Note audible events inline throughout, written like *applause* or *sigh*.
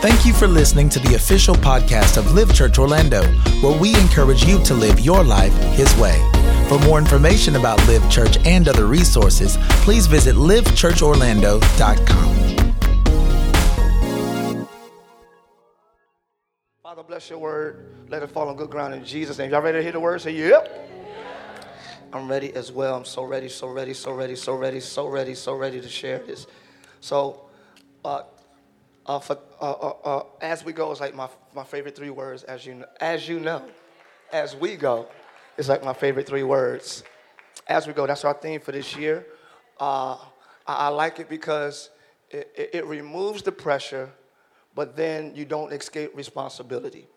Thank you for listening to the official podcast of Live Church Orlando, where we encourage you to live your life His way. For more information about Live Church and other resources, please visit livechurchorlando.com. Father, bless your word. Let it fall on good ground in Jesus' name. Y'all ready to hear the word? Say, yep. I'm ready as well. I'm so ready, so ready, so ready, so ready, so ready, so ready to share this. So, uh, uh, for, uh, uh, uh, as we go is like my, my favorite three words. As you know, as you know, as we go, is like my favorite three words. As we go, that's our theme for this year. Uh, I, I, like it because it, it, it removes the pressure, but then you don't escape responsibility.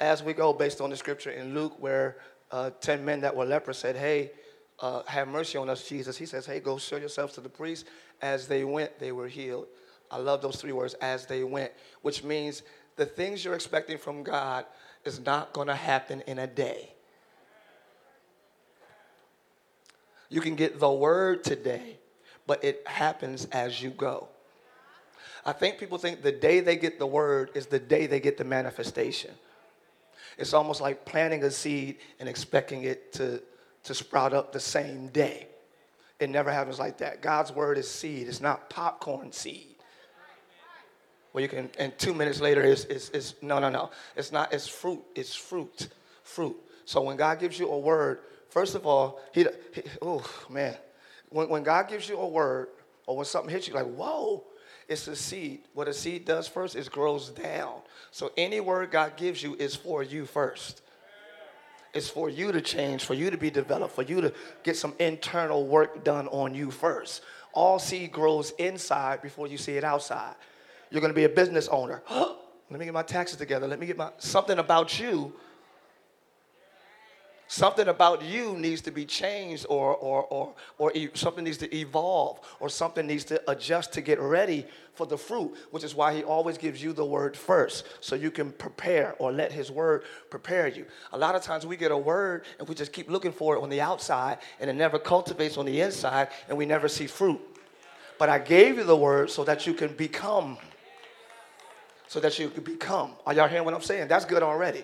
As we go, based on the scripture in Luke, where uh, 10 men that were lepers said, Hey, uh, have mercy on us, Jesus. He says, Hey, go show yourselves to the priest. As they went, they were healed. I love those three words, as they went, which means the things you're expecting from God is not going to happen in a day. You can get the word today, but it happens as you go. I think people think the day they get the word is the day they get the manifestation. It's almost like planting a seed and expecting it to, to sprout up the same day. It never happens like that. God's word is seed, it's not popcorn seed. Well, you can, and two minutes later, it's, it's, it's no, no, no. It's not, it's fruit. It's fruit. Fruit. So when God gives you a word, first of all, he, he oh, man. When, when God gives you a word, or when something hits you, like, whoa, it's a seed. What a seed does first is grows down. So any word God gives you is for you first. It's for you to change, for you to be developed, for you to get some internal work done on you first. All seed grows inside before you see it outside. You're going to be a business owner. *gasps* Let me get my taxes together. Let me get my something about you. Something about you needs to be changed, or, or, or, or something needs to evolve, or something needs to adjust to get ready for the fruit, which is why he always gives you the word first, so you can prepare or let his word prepare you. A lot of times we get a word and we just keep looking for it on the outside, and it never cultivates on the inside, and we never see fruit. But I gave you the word so that you can become so that you could become. Are y'all hearing what I'm saying? That's good already.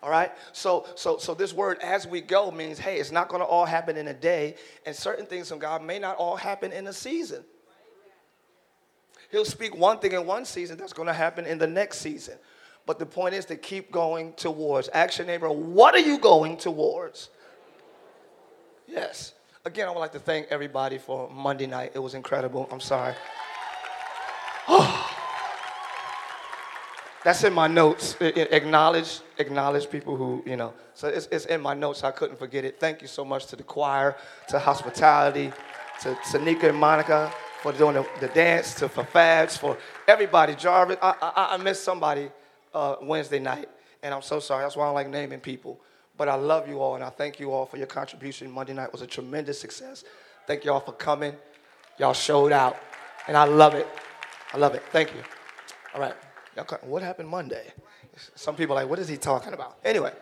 All right? So so so this word as we go means hey, it's not going to all happen in a day and certain things from God may not all happen in a season. He'll speak one thing in one season that's going to happen in the next season. But the point is to keep going towards. Your neighbor, what are you going towards? Yes. Again, I would like to thank everybody for Monday night. It was incredible. I'm sorry. *sighs* Oh. That's in my notes. acknowledge, acknowledge people who, you know. So it's, it's in my notes. I couldn't forget it. Thank you so much to the choir, to hospitality, to Tanika and Monica for doing the, the dance, to for Fads, for everybody. Jarvis, I, I, I missed somebody uh, Wednesday night, and I'm so sorry. That's why I don't like naming people. But I love you all, and I thank you all for your contribution. Monday night was a tremendous success. Thank you all for coming. Y'all showed out, and I love it. I love it. Thank you. All right. What happened Monday? Some people are like, what is he talking about? Anyway,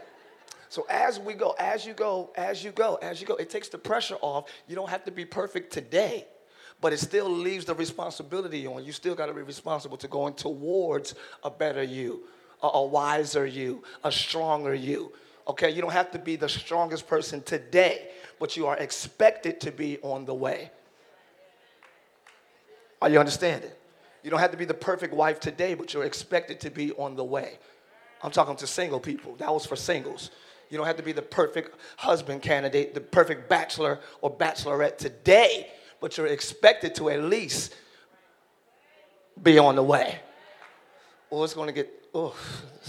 so as we go, as you go, as you go, as you go, it takes the pressure off. You don't have to be perfect today, but it still leaves the responsibility on. You still got to be responsible to going towards a better you, a, a wiser you, a stronger you. Okay, you don't have to be the strongest person today, but you are expected to be on the way. Are you understanding? You don't have to be the perfect wife today, but you're expected to be on the way. I'm talking to single people. That was for singles. You don't have to be the perfect husband candidate, the perfect bachelor or bachelorette today, but you're expected to at least be on the way. Oh, it's going to get, oh,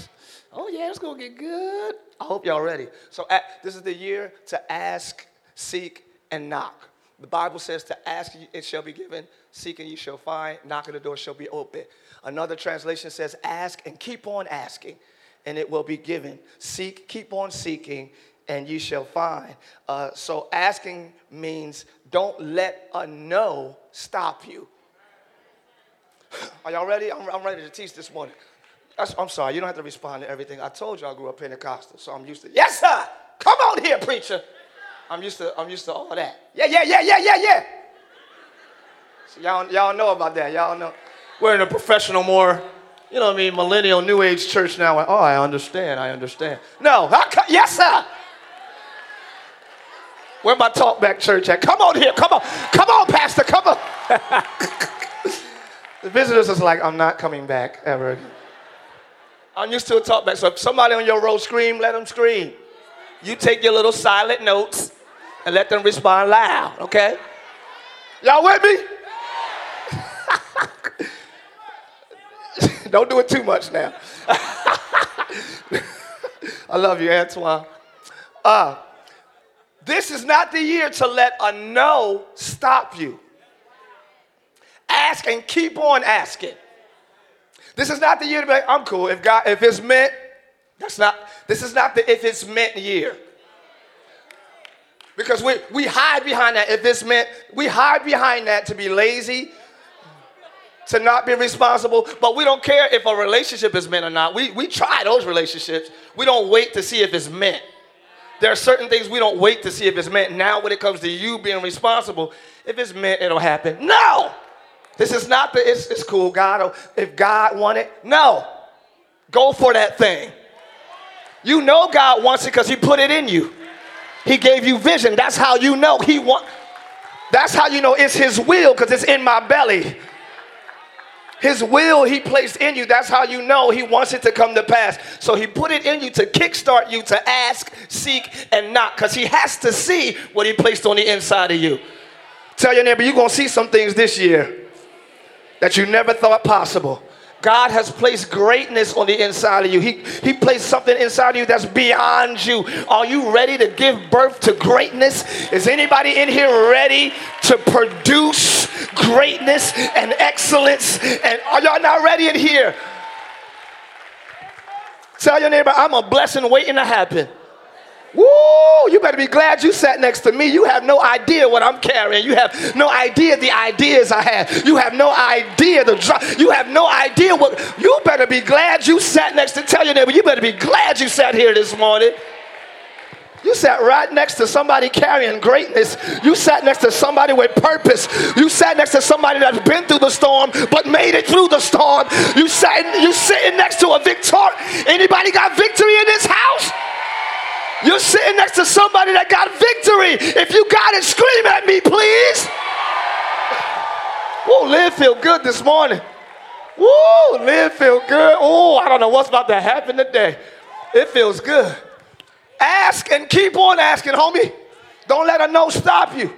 *laughs* oh yeah, it's going to get good. I hope y'all ready. So at, this is the year to ask, seek, and knock. The Bible says to ask, it shall be given, seek and you shall find, knock the door shall be open. Another translation says, ask and keep on asking, and it will be given. Seek, keep on seeking, and you shall find. Uh, so asking means don't let a no stop you. Are y'all ready? I'm, I'm ready to teach this morning. I'm sorry, you don't have to respond to everything. I told you I grew up Pentecostal, so I'm used to, yes, sir, come on here, preacher. I'm used to, I'm used to all that. Yeah, yeah, yeah, yeah, yeah, yeah. So y'all, y'all know about that. Y'all know. We're in a professional, more You know what I mean? Millennial New Age church now. Oh, I understand. I understand. No. I, yes, sir. Where my talkback church at? Come on here. Come on. Come on, Pastor. Come on. *laughs* the visitors is like, I'm not coming back ever again. I'm used to a talkback. So if somebody on your row scream, let them scream. You take your little silent notes and let them respond loud, okay? Y'all with me? *laughs* Don't do it too much now. *laughs* I love you, Antoine. Uh, this is not the year to let a no stop you. Ask and keep on asking. This is not the year to be like, I'm cool. If God, if it's meant, that's not, this is not the if it's meant year. Because we, we hide behind that. If this meant, we hide behind that to be lazy, to not be responsible, but we don't care if a relationship is meant or not. We, we try those relationships. We don't wait to see if it's meant. There are certain things we don't wait to see if it's meant. Now, when it comes to you being responsible, if it's meant, it'll happen. No! This is not the, it's, it's cool, God. If God wanted, no. Go for that thing. You know God wants it because He put it in you. He gave you vision. That's how you know He want. That's how you know it's His will because it's in my belly. His will he placed in you. That's how you know he wants it to come to pass. So he put it in you to kickstart you to ask, seek, and knock because he has to see what he placed on the inside of you. Tell your neighbor, you're going to see some things this year that you never thought possible. God has placed greatness on the inside of you. He, he placed something inside of you that's beyond you. Are you ready to give birth to greatness? Is anybody in here ready to produce greatness and excellence? And are y'all not ready in here? Tell your neighbor, I'm a blessing waiting to happen. Woo! You better be glad you sat next to me. You have no idea what I'm carrying. You have no idea the ideas I have. You have no idea the dr- You have no idea what. You better be glad you sat next to. Tell your neighbor, you better be glad you sat here this morning. You sat right next to somebody carrying greatness. You sat next to somebody with purpose. You sat next to somebody that's been through the storm but made it through the storm. You sat you sitting next to a victor. Anybody got victory in this house? You're sitting next to somebody that got victory. If you got it, scream at me, please. Woo, live feel good this morning. Woo, live feel good. Oh, I don't know what's about to happen today. It feels good. Ask and keep on asking, homie. Don't let a no stop you.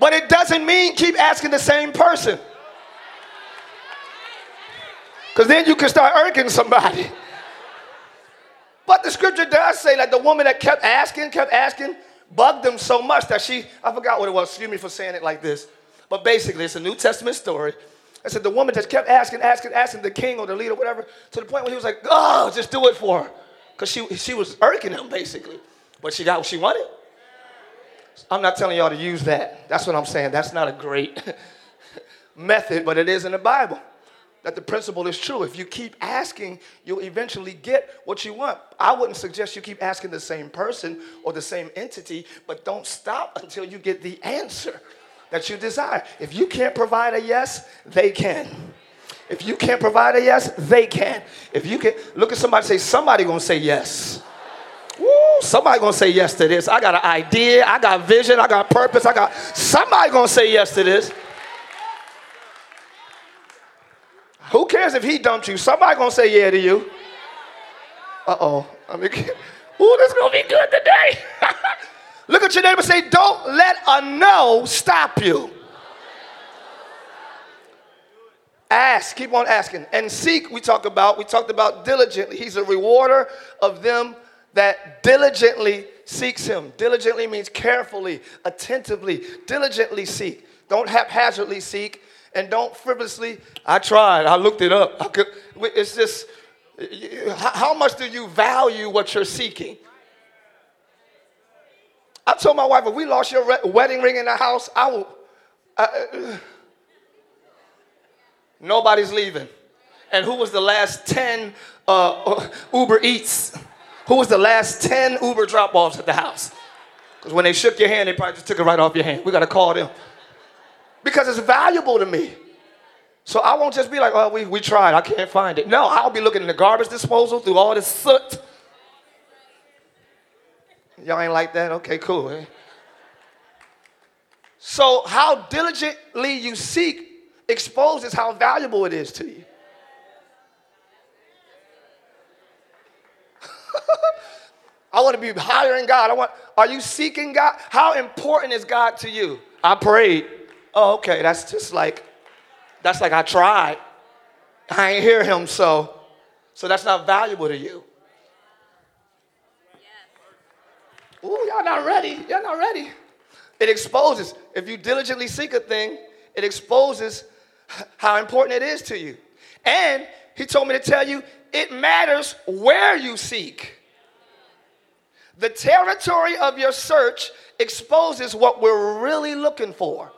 But it doesn't mean keep asking the same person. Because then you can start irking somebody. But the scripture does say that the woman that kept asking, kept asking, bugged them so much that she, I forgot what it was, excuse me for saying it like this. But basically, it's a New Testament story. I said the woman just kept asking, asking, asking the king or the leader, whatever, to the point where he was like, oh, just do it for her. Because she, she was irking him, basically. But she got what she wanted. I'm not telling y'all to use that. That's what I'm saying. That's not a great *laughs* method, but it is in the Bible that the principle is true. If you keep asking, you'll eventually get what you want. I wouldn't suggest you keep asking the same person or the same entity, but don't stop until you get the answer that you desire. If you can't provide a yes, they can. If you can't provide a yes, they can. If you can look at somebody say, somebody gonna say yes. Woo, somebody gonna say yes to this. I got an idea, I got vision, I got purpose, I got somebody gonna say yes to this. Who cares if he dumped you? Somebody gonna say yeah to you. Uh-oh. I mean, *laughs* ooh, this gonna be good today. *laughs* Look at your neighbor say, don't let a no stop you. Ask, keep on asking. And seek, we talk about, we talked about diligently. He's a rewarder of them that diligently seeks him. Diligently means carefully, attentively, diligently seek. Don't haphazardly seek and don't frivolously. I tried. I looked it up. Could, it's just how much do you value what you're seeking? I told my wife, if we lost your wedding ring in the house, I will. Uh, nobody's leaving. And who was the last 10 uh, Uber Eats? Who was the last 10 Uber drop offs at the house? Because when they shook your hand, they probably just took it right off your hand. We got to call them because it's valuable to me. So I won't just be like, oh, we, we tried, I can't find it. No, I'll be looking in the garbage disposal through all this soot. Y'all ain't like that? Okay, cool. Eh? So, how diligently you seek exposes how valuable it is to you. *laughs* I want to be higher in God. I want, are you seeking God? How important is God to you? I prayed. Oh, okay. That's just like, that's like I tried. I ain't hear him, so, so that's not valuable to you. Ooh, y'all not ready. Y'all not ready. It exposes. If you diligently seek a thing, it exposes how important it is to you. And he told me to tell you it matters where you seek. The territory of your search exposes what we're really looking for.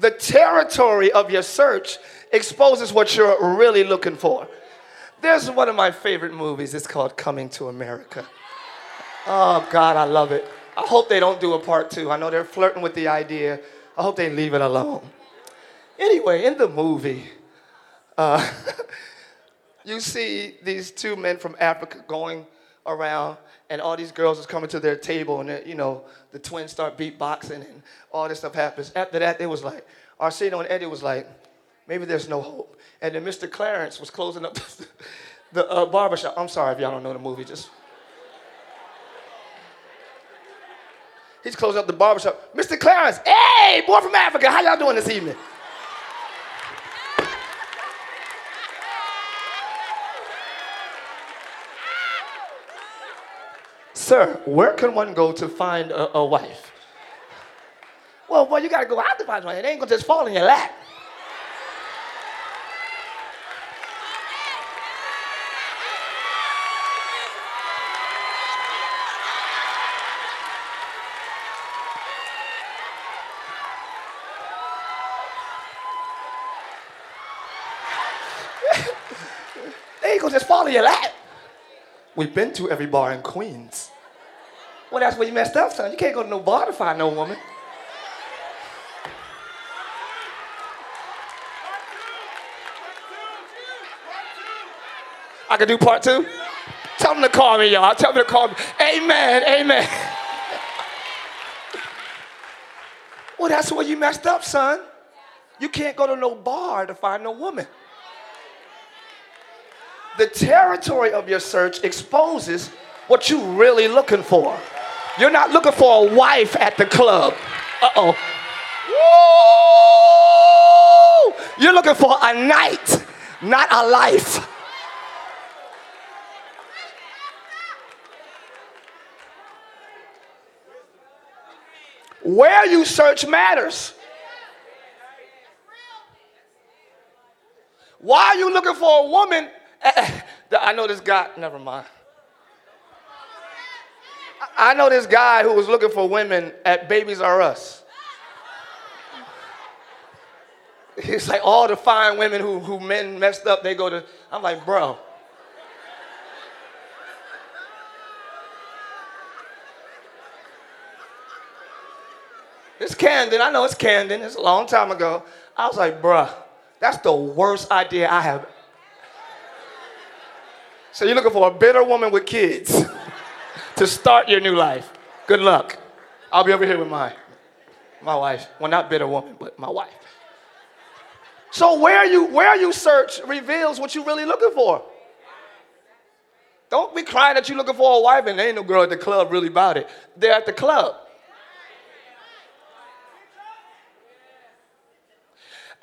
The territory of your search exposes what you're really looking for. There's one of my favorite movies. It's called Coming to America. Oh, God, I love it. I hope they don't do a part two. I know they're flirting with the idea. I hope they leave it alone. Anyway, in the movie, uh, *laughs* you see these two men from Africa going around, and all these girls is coming to their table, and you know the twins start beatboxing, and all this stuff happens. After that, it was like Arsenio and Eddie was like, maybe there's no hope. And then Mr. Clarence was closing up *laughs* the, the uh, barbershop. I'm sorry if y'all don't know the movie, just. He's closing up the barbershop. Mr. Clarence, hey, boy from Africa, how y'all doing this evening? Sir, where can one go to find a, a wife? Well, boy, you gotta go out to find one. It ain't gonna just fall in your lap. *laughs* ain't gonna just fall in your lap. We've been to every bar in Queens. Well, that's where you messed up, son. You can't go to no bar to find no woman. I can do part two? Tell them to call me, y'all. Tell them to call me. Amen, amen. well, that's where you messed up, son. You can't go to no bar to find no woman. The territory of your search exposes what you're really looking for. You're not looking for a wife at the club. Uh oh. You're looking for a night, not a life. Where you search matters. Why are you looking for a woman? I know this guy, never mind. I know this guy who was looking for women at Babies R Us. He's like, all the fine women who, who men messed up, they go to. I'm like, bro. It's Camden. I know it's Camden. It's a long time ago. I was like, bruh, that's the worst idea I have. So you're looking for a bitter woman with kids. *laughs* to start your new life. Good luck. I'll be over here with my, my wife. Well, not bitter woman, but my wife. So where you where you search reveals what you're really looking for. Don't be crying that you're looking for a wife and there ain't no girl at the club really about it. They're at the club.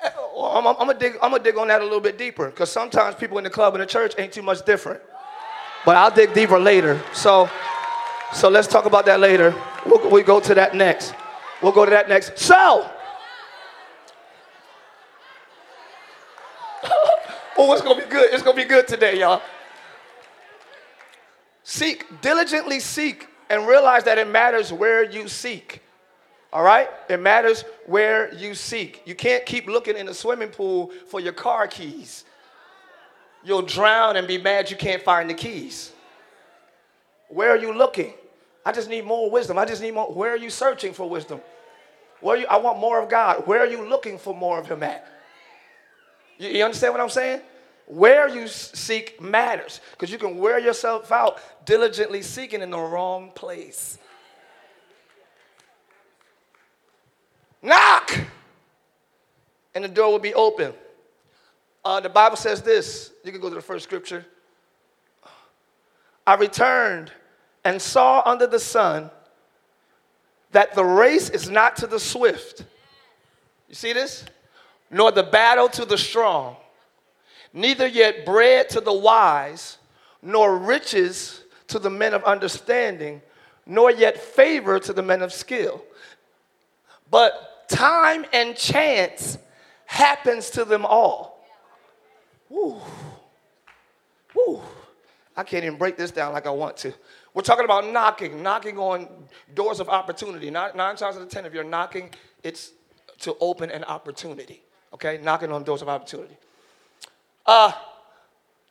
Eh, I'm, I'm, I'm gonna dig, I'm gonna dig on that a little bit deeper because sometimes people in the club and the church ain't too much different. But I'll dig deeper later. So so let's talk about that later. We'll, we go to that next. We'll go to that next. So, *laughs* oh, it's gonna be good. It's gonna be good today, y'all. Seek, diligently seek, and realize that it matters where you seek. All right? It matters where you seek. You can't keep looking in the swimming pool for your car keys. You'll drown and be mad you can't find the keys. Where are you looking? I just need more wisdom. I just need more. Where are you searching for wisdom? Where you, I want more of God. Where are you looking for more of Him at? You, you understand what I'm saying? Where you seek matters because you can wear yourself out diligently seeking in the wrong place. Knock, and the door will be open. Uh, the Bible says this. You can go to the first scripture. I returned and saw under the sun that the race is not to the swift. You see this? Nor the battle to the strong, neither yet bread to the wise, nor riches to the men of understanding, nor yet favor to the men of skill. But time and chance happens to them all. Woo. Woo. I can't even break this down like I want to. We're talking about knocking, knocking on doors of opportunity. Nine, times out of ten, if you're knocking, it's to open an opportunity. Okay, knocking on doors of opportunity. Uh,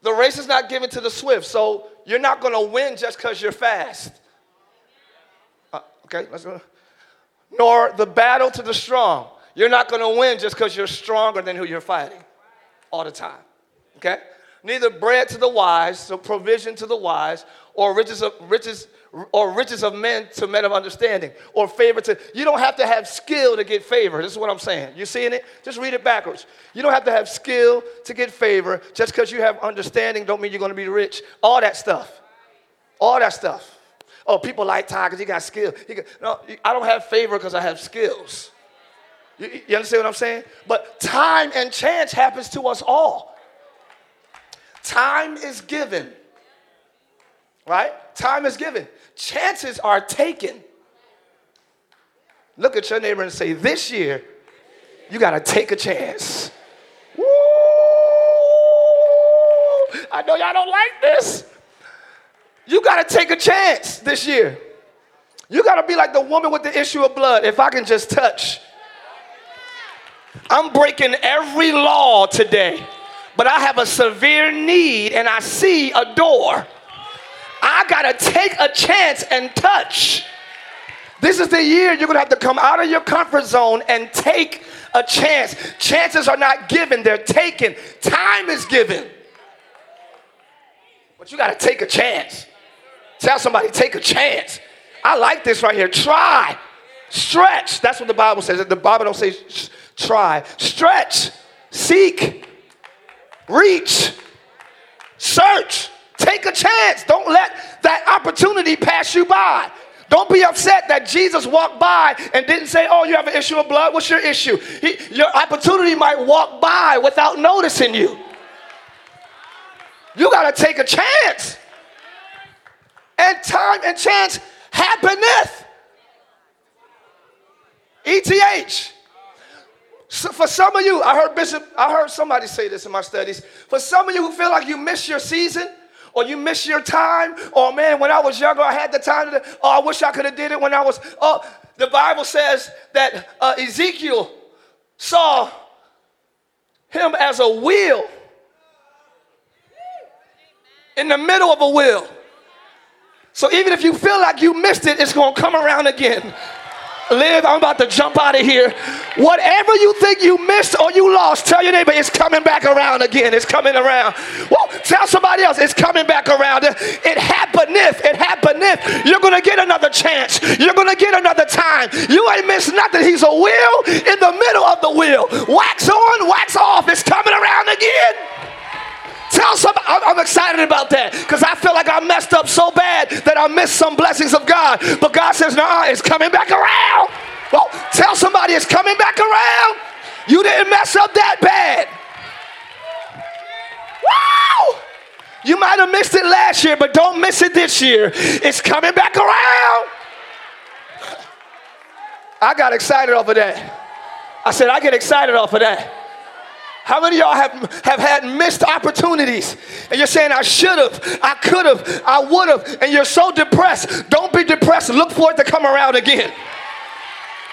the race is not given to the swift, so you're not going to win just because you're fast. Uh, okay, let's go. Nor the battle to the strong. You're not going to win just because you're stronger than who you're fighting all the time. Okay? neither bread to the wise, so provision to the wise, or riches of riches or riches of men to men of understanding, or favor to you don't have to have skill to get favor. This is what I'm saying. You seeing it? Just read it backwards. You don't have to have skill to get favor. Just because you have understanding don't mean you're going to be rich. All that stuff. All that stuff. Oh, people like Tye because he got skill. He got, no, I don't have favor because I have skills. You, you understand what I'm saying? But time and chance happens to us all. Time is given. Right? Time is given. Chances are taken. Look at your neighbor and say, This year, you got to take a chance. Woo! I know y'all don't like this. You got to take a chance this year. You got to be like the woman with the issue of blood. If I can just touch, I'm breaking every law today but I have a severe need and I see a door. I gotta take a chance and touch. This is the year you're gonna have to come out of your comfort zone and take a chance. Chances are not given, they're taken. Time is given. But you gotta take a chance. Tell somebody, take a chance. I like this right here. Try, stretch. That's what the Bible says. The Bible don't say try. Stretch, seek, reach, search, take a chance. Don't let that opportunity pass you by. Don't be upset that Jesus walked by and didn't say, Oh, you have an issue of blood. What's your issue? He, your opportunity might walk by without noticing you. You got to take a chance. And time and chance happeneth. ETH. So for some of you, I heard Bishop, I heard somebody say this in my studies. For some of you who feel like you miss your season, or you miss your time, Oh man, when I was younger, I had the time to, oh, I wish I could have did it when I was, oh, the Bible says that uh, Ezekiel saw him as a wheel in the middle of a wheel. So even if you feel like you missed it, it's going to come around again. Live, I'm about to jump out of here. Whatever you think you missed or you lost, tell your neighbor it's coming back around again. It's coming around. Well, tell somebody else it's coming back around. It happeneth. It happeneth. You're going to get another chance. You're going to get another time. You ain't missed nothing. He's a wheel in the middle of the wheel. Wax on, wax off. It's coming around again. Tell somebody, I'm excited about that because I feel like I messed up so bad that I missed some blessings of God. But God says, no, it's coming back around. Well, tell somebody it's coming back around. You didn't mess up that bad. Wow! You might have missed it last year, but don't miss it this year. It's coming back around. *laughs* I got excited off of that. I said, I get excited off of that. How many of y'all have, have had missed opportunities? And you're saying, I should have, I could have, I would have, and you're so depressed. Don't be depressed. Look for it to come around again.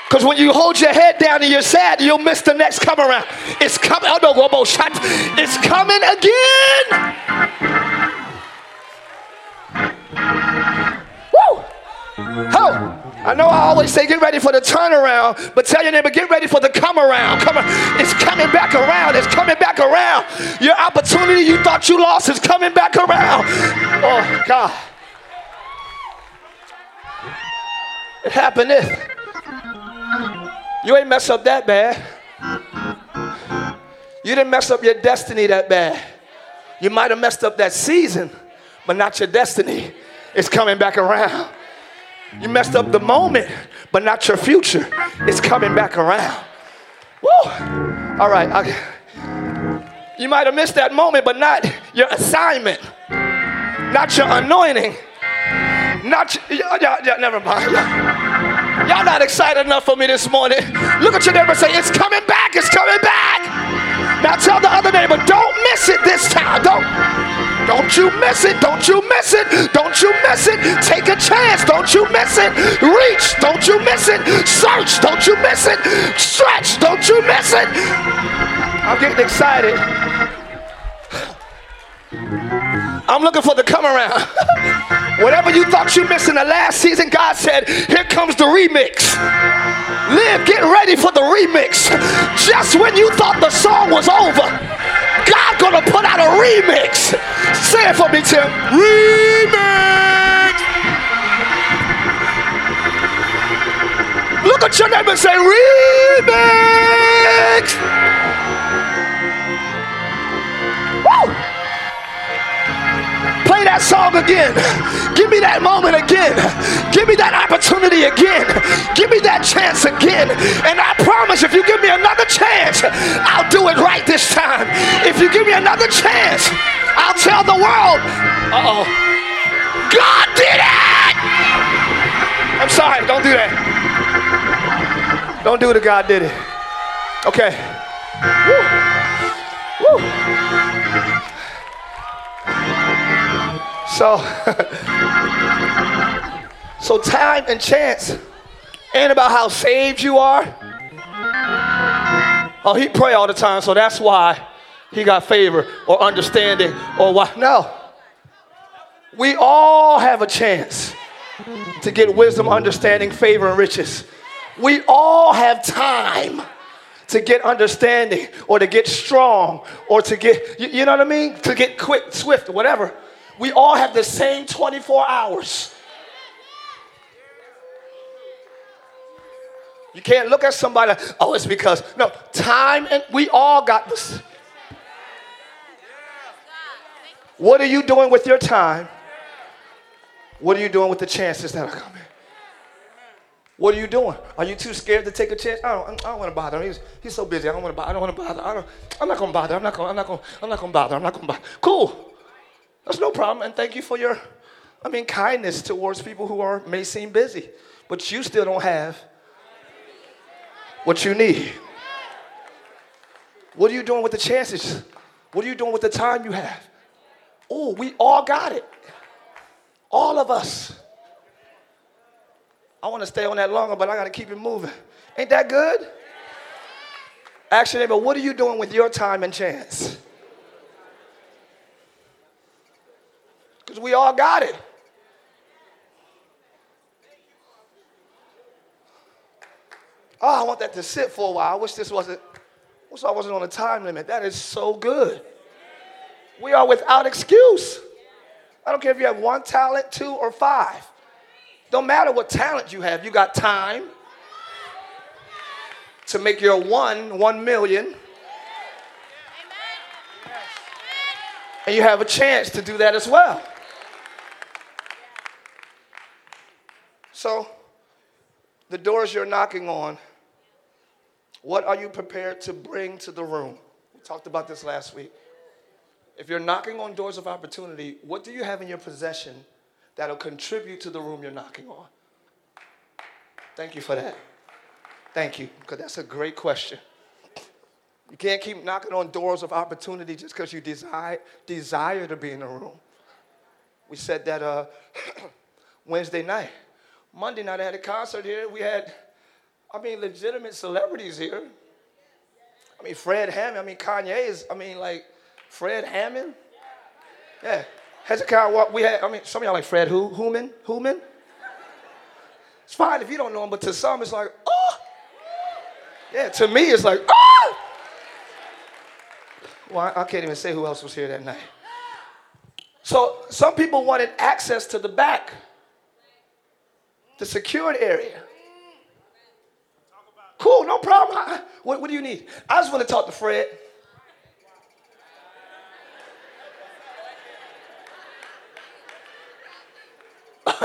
Because when you hold your head down and you're sad, you'll miss the next come around. It's coming. Oh no, shot. It's coming again. Oh, I know I always say get ready for the turnaround, but tell your neighbor, get ready for the come around. Come on. It's coming back around. It's coming back around. Your opportunity you thought you lost is coming back around. Oh, God. It happened this. You ain't messed up that bad. You didn't mess up your destiny that bad. You might have messed up that season, but not your destiny. It's coming back around. You messed up the moment, but not your future. It's coming back around. Woo! All right. I, you might have missed that moment, but not your assignment, not your anointing, not your, yeah, yeah, yeah, never mind. Y'all not excited enough for me this morning. Look at your neighbor say, It's coming back, it's coming back. Now tell the other neighbor, Don't miss it this time. Don't. Don't you miss it. Don't you miss it. Don't you miss it. Take a chance. Don't you miss it. Reach. Don't you miss it. Search. Don't you miss it. Stretch. Don't you miss it. I'm getting excited. I'm looking for the come around. *laughs* Whatever you thought you missed in the last season, God said, here comes the remix. Live, get ready for the remix. Just when you thought the song was over, God gonna put out a remix. Say it for me, Tim. Remix. Look at your neighbor and say, remix. Woo! Play that song again. Give me that moment again. Give me that opportunity again. Give me that chance again. And I promise if you give me another chance, I'll do it this time. If you give me another chance, I'll tell the world, uh oh, God did it! I'm sorry, don't do that. Don't do it, God did it. Okay. Woo. Woo. So, *laughs* so time and chance ain't about how saved you are. Oh, he pray all the time, so that's why he got favor or understanding or why. No. We all have a chance to get wisdom, understanding, favor, and riches. We all have time to get understanding or to get strong or to get, you, you know what I mean? To get quick, swift, whatever. We all have the same 24 hours. You can't look at somebody, oh, it's because, no, time and we all got this. What are you doing with your time? What are you doing with the chances that are coming? What are you doing? Are you too scared to take a chance? I don't, I don't want to bother him. He's, he's so busy. I don't want to bother. I don't want to bother. I don't, I'm not going to bother. I'm not going. I'm not going. I'm not going to bother. I'm not going to bother. Cool. That's no problem. And thank you for your, I mean, kindness towards people who are may seem busy, but you still don't have what you need. What are you doing with the chances? What are you doing with the time you have? Oh, we all got it. All of us. I want to stay on that longer, but I got to keep it moving. Ain't that good? Actually, but what are you doing with your time and chance? Because we all got it. Oh, I want that to sit for a while. I wish this wasn't, I wish I wasn't on a time limit. That is so good. We are without excuse. I don't care if you have one talent, two, or five. Don't matter what talent you have, you got time to make your one, one million. And you have a chance to do that as well. So, the doors you're knocking on, what are you prepared to bring to the room? We talked about this last week. If you're knocking on doors of opportunity, what do you have in your possession that'll contribute to the room you're knocking on? Thank you for that. Thank you, because that's a great question. You can't keep knocking on doors of opportunity just because you desire, desire to be in the room. We said that uh, *clears throat* Wednesday night. Monday night, I had a concert here. We had, I mean, legitimate celebrities here. I mean, Fred Hammond. I mean, Kanye is, I mean, like, Fred Hammond. Yeah. Hezekiah, what we had, I mean, some of y'all like Fred who? Human? Human? It's fine if you don't know them, but to some it's like, oh. Yeah, to me it's like, oh. Well, I can't even say who else was here that night. So some people wanted access to the back, the secured area. Cool, no problem. What, what do you need? I just want to talk to Fred. *laughs*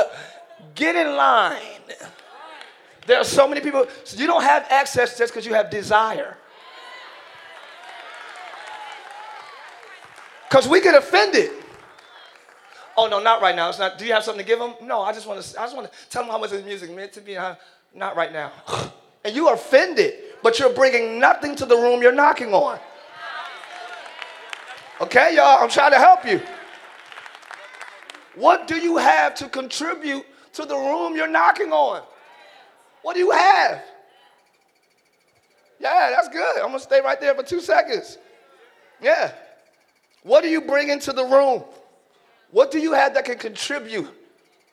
Get in line. There are so many people. So you don't have access just because you have desire. Because we get offended. Oh no, not right now. It's not. Do you have something to give them? No, I just want to. I just want to tell them how much the music meant to. Uh, not right now. *sighs* and you are offended, but you're bringing nothing to the room you're knocking on. Okay, y'all. I'm trying to help you. What do you have to contribute to the room you're knocking on? What do you have? Yeah, that's good. I'm gonna stay right there for two seconds. Yeah. What do you bring into the room? What do you have that can contribute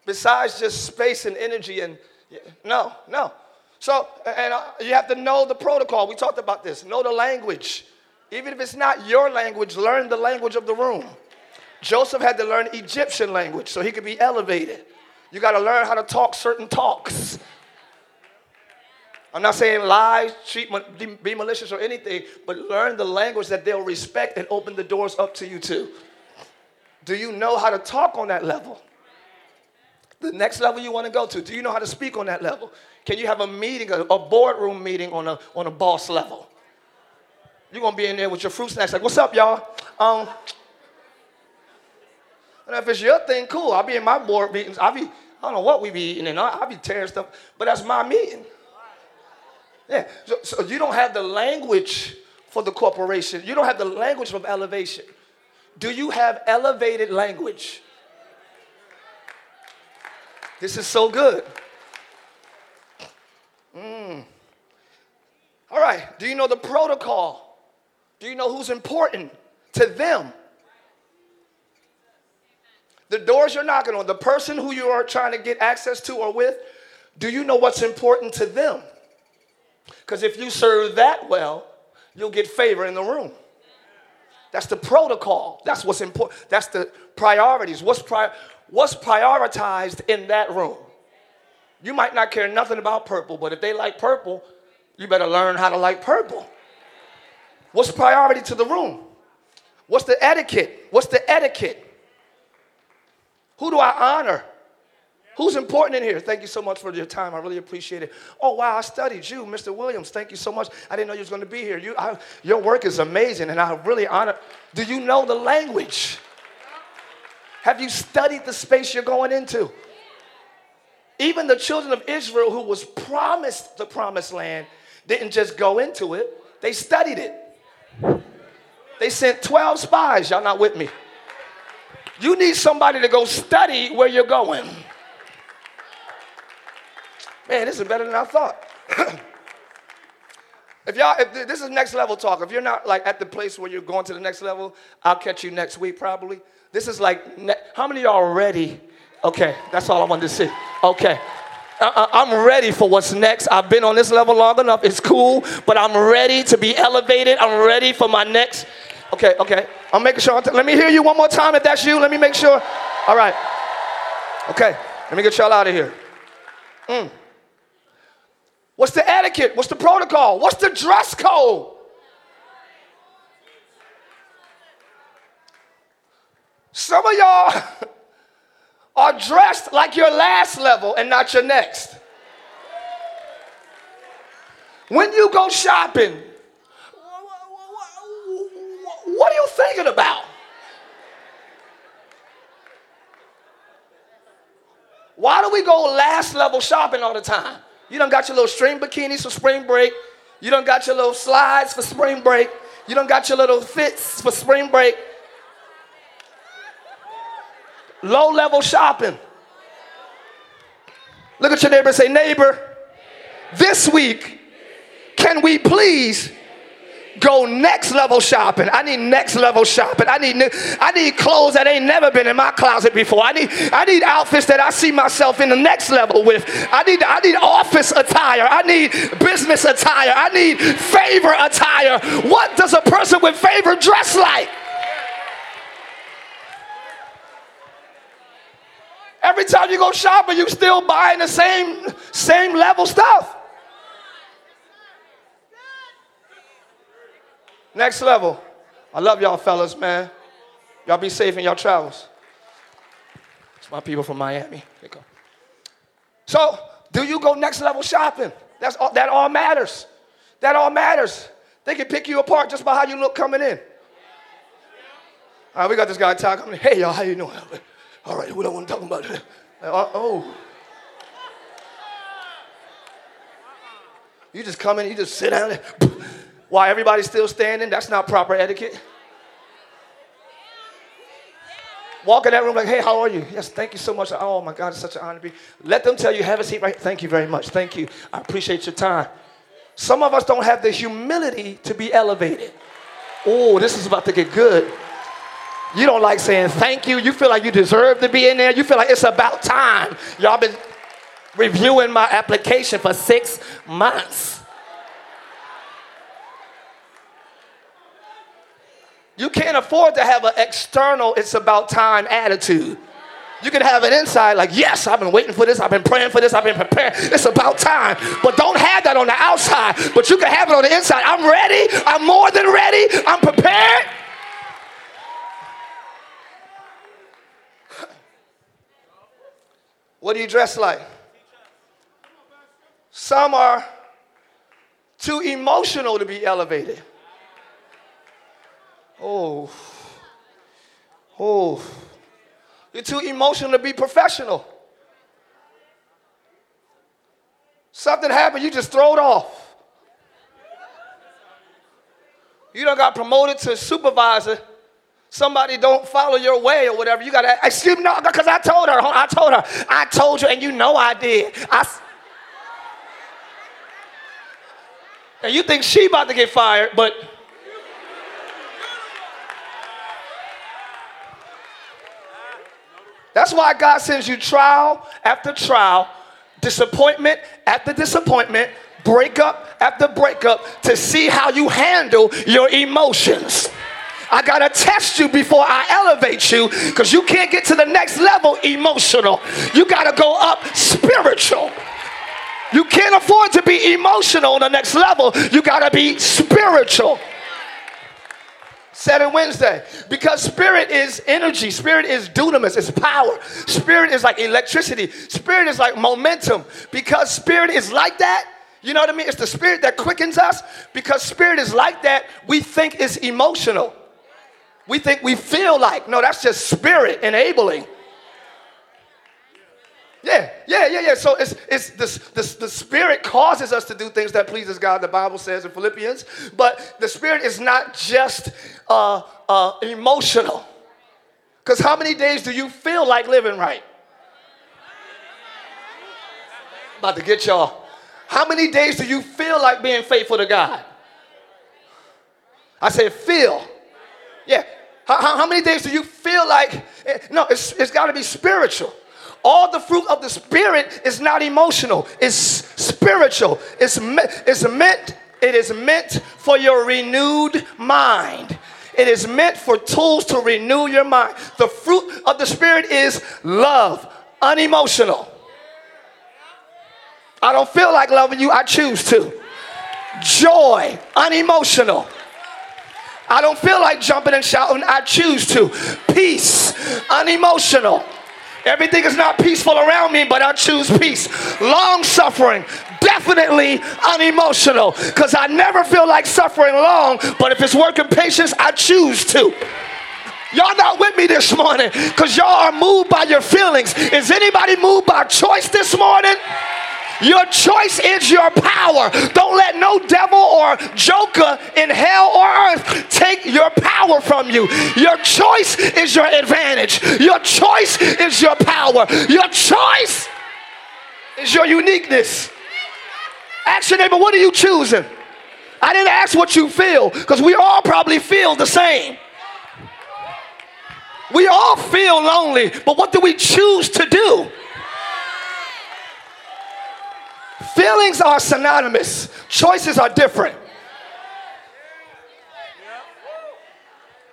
besides just space and energy? And no, no. So, and uh, you have to know the protocol. We talked about this. Know the language. Even if it's not your language, learn the language of the room. Joseph had to learn Egyptian language so he could be elevated. You got to learn how to talk certain talks. I'm not saying lie, cheat, be malicious or anything, but learn the language that they'll respect and open the doors up to you too. Do you know how to talk on that level? The next level you want to go to, do you know how to speak on that level? Can you have a meeting, a, a boardroom meeting on a, on a boss level? You're going to be in there with your fruit snacks like, what's up, y'all? Um, and if it's your thing, cool. I'll be in my board meetings. I'll be, I don't know what we be eating and I'll, I'll be tearing stuff, but that's my meeting. Yeah. So, so you don't have the language for the corporation. You don't have the language of elevation. Do you have elevated language? This is so good. Mm. All right. Do you know the protocol? Do you know who's important to them? The doors you're knocking on, the person who you are trying to get access to or with, do you know what's important to them? Because if you serve that well, you'll get favor in the room. That's the protocol. That's what's important. That's the priorities. What's, pri- what's prioritized in that room? You might not care nothing about purple, but if they like purple, you better learn how to like purple. What's priority to the room? What's the etiquette? What's the etiquette? Who do I honor? Who's important in here? Thank you so much for your time. I really appreciate it. Oh, wow, I studied you, Mr. Williams. Thank you so much. I didn't know you was going to be here. You, I, your work is amazing, and I really honor. Do you know the language? Have you studied the space you're going into? Even the children of Israel, who was promised the promised land, didn't just go into it, they studied it. They sent 12 spies. Y'all not with me. You need somebody to go study where you're going. Man, this is better than I thought. *clears throat* if y'all, if this is next level talk, if you're not like at the place where you're going to the next level, I'll catch you next week probably. This is like, ne- how many y'all ready? Okay, that's all I wanted to see. Okay. I'm ready for what's next. I've been on this level long enough. It's cool, but I'm ready to be elevated. I'm ready for my next. Okay, okay. I'm making sure. T- let me hear you one more time if that's you. Let me make sure. All right. Okay, let me get y'all out of here. Mm. What's the etiquette? What's the protocol? What's the dress code? Some of y'all *laughs* are dressed like your last level and not your next. When you go shopping, what are you thinking about? Why do we go last level shopping all the time? You don't got your little string bikinis for spring break. You don't got your little slides for spring break. You don't got your little fits for spring break. Low level shopping. Look at your neighbor and say, Neighbor, this week, can we please go next level shopping. I need next level shopping. I need new, I need clothes that ain't never been in my closet before. I need I need outfits that I see myself in the next level with. I need I need office attire. I need business attire. I need favor attire. What does a person with favor dress like? Every time you go shopping, you still buying the same same level stuff. Next level. I love y'all fellas, man. Y'all be safe in y'all travels. It's my people from Miami. Go. So, do you go next level shopping? That's all, that all matters. That all matters. They can pick you apart just by how you look coming in. All right, we got this guy talking. Hey, y'all, how you doing? *laughs* All right, we don't want to talk about it. *laughs* Uh, oh. You just come in, you just sit down there. *laughs* Why everybody's still standing? That's not proper etiquette. Walk in that room like, hey, how are you? Yes, thank you so much. Oh my God, it's such an honor to be. Let them tell you, have a seat right. Thank you very much. Thank you. I appreciate your time. Some of us don't have the humility to be elevated. Oh, this is about to get good. You don't like saying thank you. You feel like you deserve to be in there. You feel like it's about time. Y'all been reviewing my application for six months. You can't afford to have an external, it's about time attitude. You can have an inside like, yes, I've been waiting for this, I've been praying for this, I've been prepared. It's about time. But don't have that on the outside, but you can have it on the inside. I'm ready, I'm more than ready, I'm prepared. *laughs* What do you dress like? Some are too emotional to be elevated. Oh. Oh. You're too emotional to be professional. Something happened, you just throw it off. You don't got promoted to supervisor. Somebody don't follow your way or whatever. You got to, excuse me, no, because I told her. I told her. I told you, and you know I did. I, and you think she about to get fired, but That's why God sends you trial after trial, disappointment after disappointment, breakup after breakup to see how you handle your emotions. I gotta test you before I elevate you because you can't get to the next level emotional. You gotta go up spiritual. You can't afford to be emotional on the next level. You gotta be spiritual it Wednesday. Because spirit is energy, spirit is dunamis, it's power. Spirit is like electricity, spirit is like momentum. Because spirit is like that, you know what I mean? It's the spirit that quickens us. Because spirit is like that, we think it's emotional. We think we feel like, no, that's just spirit enabling. Yeah, yeah, yeah, yeah. So it's it's the, the, the spirit causes us to do things that pleases God, the Bible says in Philippians. But the spirit is not just uh, uh, emotional. Because how many days do you feel like living right? About to get y'all. How many days do you feel like being faithful to God? I said feel. Yeah. How, how, how many days do you feel like? Eh, no, it's, it's got to be spiritual. All the fruit of the Spirit is not emotional, it's spiritual. It's, me- it's meant, it is meant for your renewed mind. It is meant for tools to renew your mind. The fruit of the Spirit is love, unemotional. I don't feel like loving you, I choose to. Joy, unemotional. I don't feel like jumping and shouting, I choose to. Peace, unemotional. Everything is not peaceful around me, but I choose peace. Long suffering, definitely unemotional, because I never feel like suffering long, but if it's working patience, I choose to. Y'all not with me this morning because y'all are moved by your feelings. Is anybody moved by choice this morning? Your choice is your power. Don't let no devil or joker in hell or earth take your power from you. Your choice is your advantage. Your choice is your power. Your choice is your uniqueness. Ask your neighbor, what are you choosing? I didn't ask what you feel because we all probably feel the same. We all feel lonely, but what do we choose to do? Feelings are synonymous, choices are different.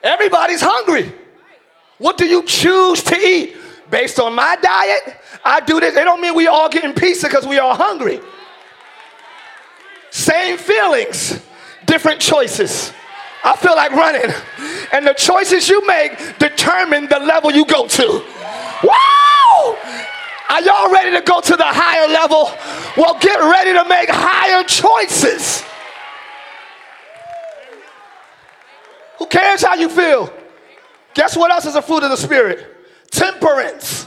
Everybody's hungry. What do you choose to eat? Based on my diet, I do this. It don't mean we all getting pizza because we all hungry. Same feelings, different choices. I feel like running. And the choices you make determine the level you go to. Wow! Are y'all ready to go to the higher level? Well, get ready to make higher choices. Who cares how you feel? Guess what else is a fruit of the Spirit? Temperance,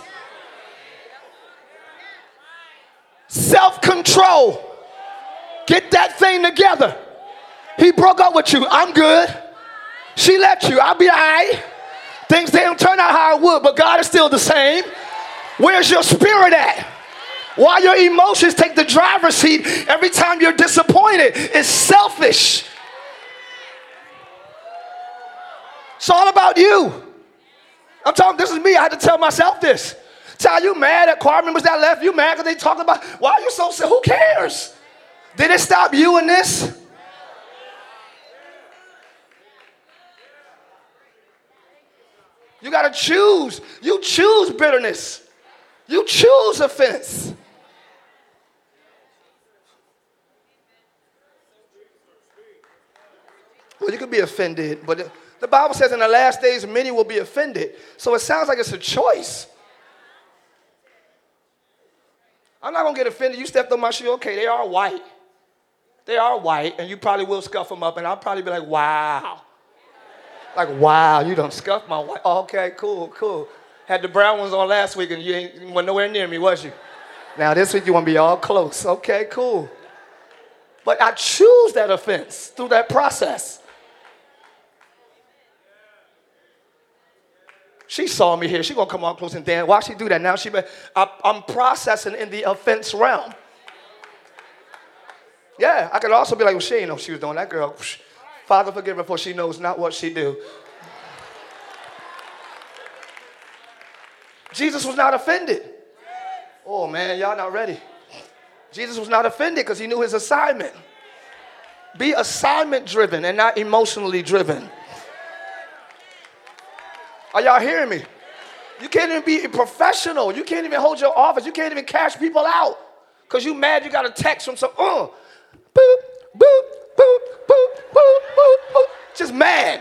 self control. Get that thing together. He broke up with you. I'm good. She left you. I'll be all right. Things didn't turn out how I would, but God is still the same. Where's your spirit at? Why your emotions take the driver's seat every time you're disappointed? It's selfish. It's all about you. I'm talking, this is me. I had to tell myself this. Tell you mad at choir members that left. You mad because they talking about, why are you so sad? Who cares? Did it stop you in this? You got to choose. You choose bitterness. You choose offense. Well, you could be offended, but the Bible says in the last days many will be offended. So it sounds like it's a choice. I'm not gonna get offended. You stepped on my shoe, okay, they are white. They are white, and you probably will scuff them up, and I'll probably be like, wow. Like, wow, you don't scuff my white. Okay, cool, cool. Had the brown ones on last week, and you, ain't, weren't nowhere near me, was you? Now this week you wanna be all close. Okay, cool. But I choose that offense through that process. She saw me here. She gonna come on close and dance. Why she do that? Now she, I, I'm processing in the offense realm. Yeah, I could also be like, well, she ain't know she was doing that, girl. Father, forgive her for she knows not what she do. Jesus was not offended. Oh man, y'all not ready. Jesus was not offended because he knew his assignment. Be assignment driven and not emotionally driven. Are y'all hearing me? You can't even be a professional. You can't even hold your office. You can't even cash people out because you mad you got a text from some, uh, boop, boop, boop, boop, boop, boop, boop. Just mad.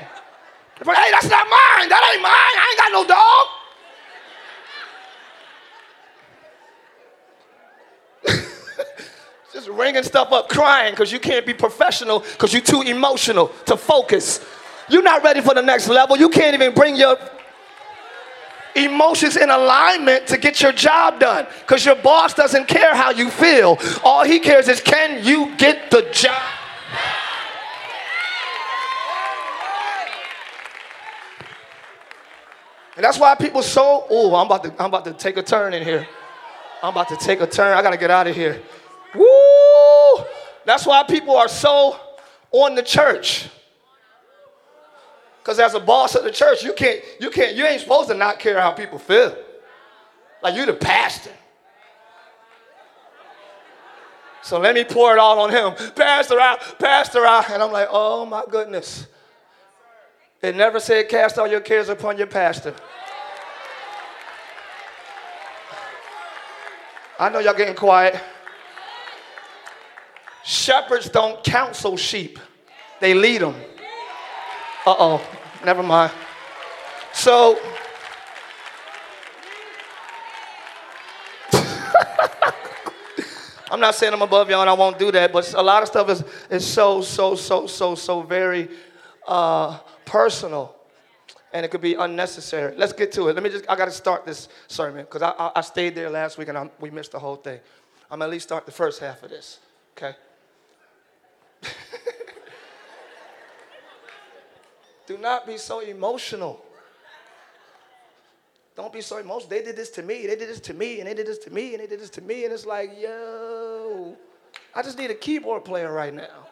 Hey, that's not mine. That ain't mine. I ain't got no dog. Just ringing stuff up, crying because you can't be professional because you're too emotional to focus. You're not ready for the next level. You can't even bring your emotions in alignment to get your job done because your boss doesn't care how you feel. All he cares is can you get the job? And that's why people so, oh, I'm about to I'm about to take a turn in here. I'm about to take a turn. I gotta get out of here. That's why people are so on the church. Because as a boss of the church, you can't, you can't, you ain't supposed to not care how people feel. Like you're the pastor. So let me pour it all on him. Pastor out, pastor out. And I'm like, oh my goodness. It never said cast all your cares upon your pastor. I know y'all getting quiet. Shepherds don't counsel sheep, they lead them. Uh oh, never mind. So, *laughs* I'm not saying I'm above y'all and I won't do that, but a lot of stuff is, is so, so, so, so, so very uh, personal and it could be unnecessary. Let's get to it. Let me just, I got to start this sermon because I, I, I, stayed there last week and I, we missed the whole thing. I'm at least start the first half of this, okay? Do not be so emotional. Don't be so emotional. They did this to me, they did this to me, and they did this to me, and they did this to me. And it's like, yo, I just need a keyboard player right now.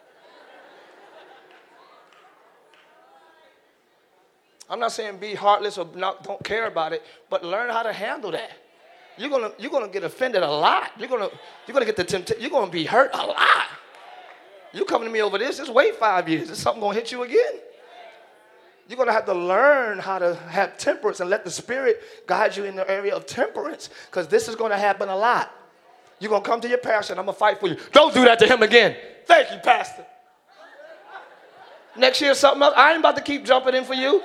I'm not saying be heartless or not, don't care about it, but learn how to handle that. You're gonna, you're gonna get offended a lot. You're gonna, you're gonna get the temptation, you're gonna be hurt a lot. You coming to me over this? Just wait five years. Is something gonna hit you again? You're gonna have to learn how to have temperance and let the Spirit guide you in the area of temperance, because this is gonna happen a lot. You're gonna come to your pastor and I'm gonna fight for you. Don't do that to him again. Thank you, Pastor. Next year, something else. I ain't about to keep jumping in for you.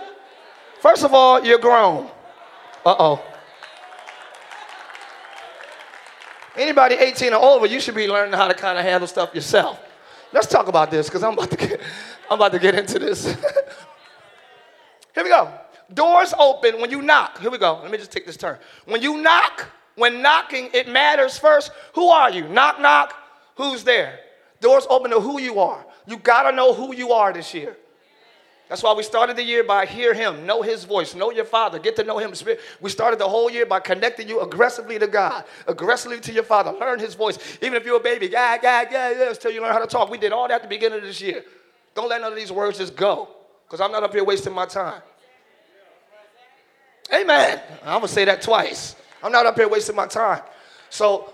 First of all, you're grown. Uh oh. Anybody 18 or over, you should be learning how to kind of handle stuff yourself. Let's talk about this because I'm about to get I'm about to get into this. *laughs* Here we go. Doors open when you knock. Here we go. Let me just take this turn. When you knock, when knocking, it matters first. Who are you? Knock, knock. Who's there? Doors open to who you are. You got to know who you are this year. That's why we started the year by hear him, know his voice, know your father, get to know him. We started the whole year by connecting you aggressively to God, aggressively to your father. Learn his voice. Even if you're a baby, God, God, God, yeah, until you learn how to talk. We did all that at the beginning of this year. Don't let none of these words just go, because I'm not up here wasting my time. Amen. I'm going to say that twice. I'm not up here wasting my time. So,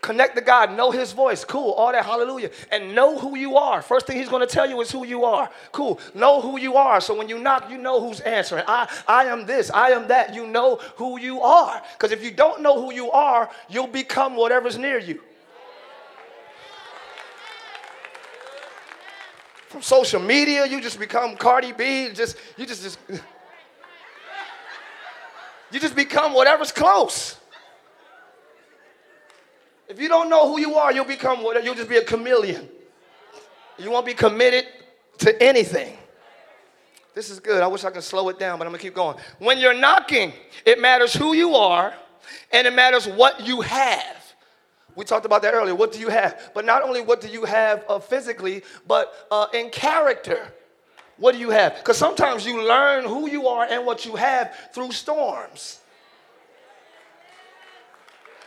Connect to God, know His voice. Cool, all that, hallelujah. And know who you are. First thing He's going to tell you is who you are. Cool, know who you are. So when you knock, you know who's answering. I, I am this, I am that. You know who you are. Because if you don't know who you are, you'll become whatever's near you. From social media, you just become Cardi B. Just you just just *laughs* you just become whatever's close. If you don't know who you are, you'll become what? You'll just be a chameleon. You won't be committed to anything. This is good. I wish I could slow it down, but I'm gonna keep going. When you're knocking, it matters who you are and it matters what you have. We talked about that earlier. What do you have? But not only what do you have uh, physically, but uh, in character. What do you have? Because sometimes you learn who you are and what you have through storms.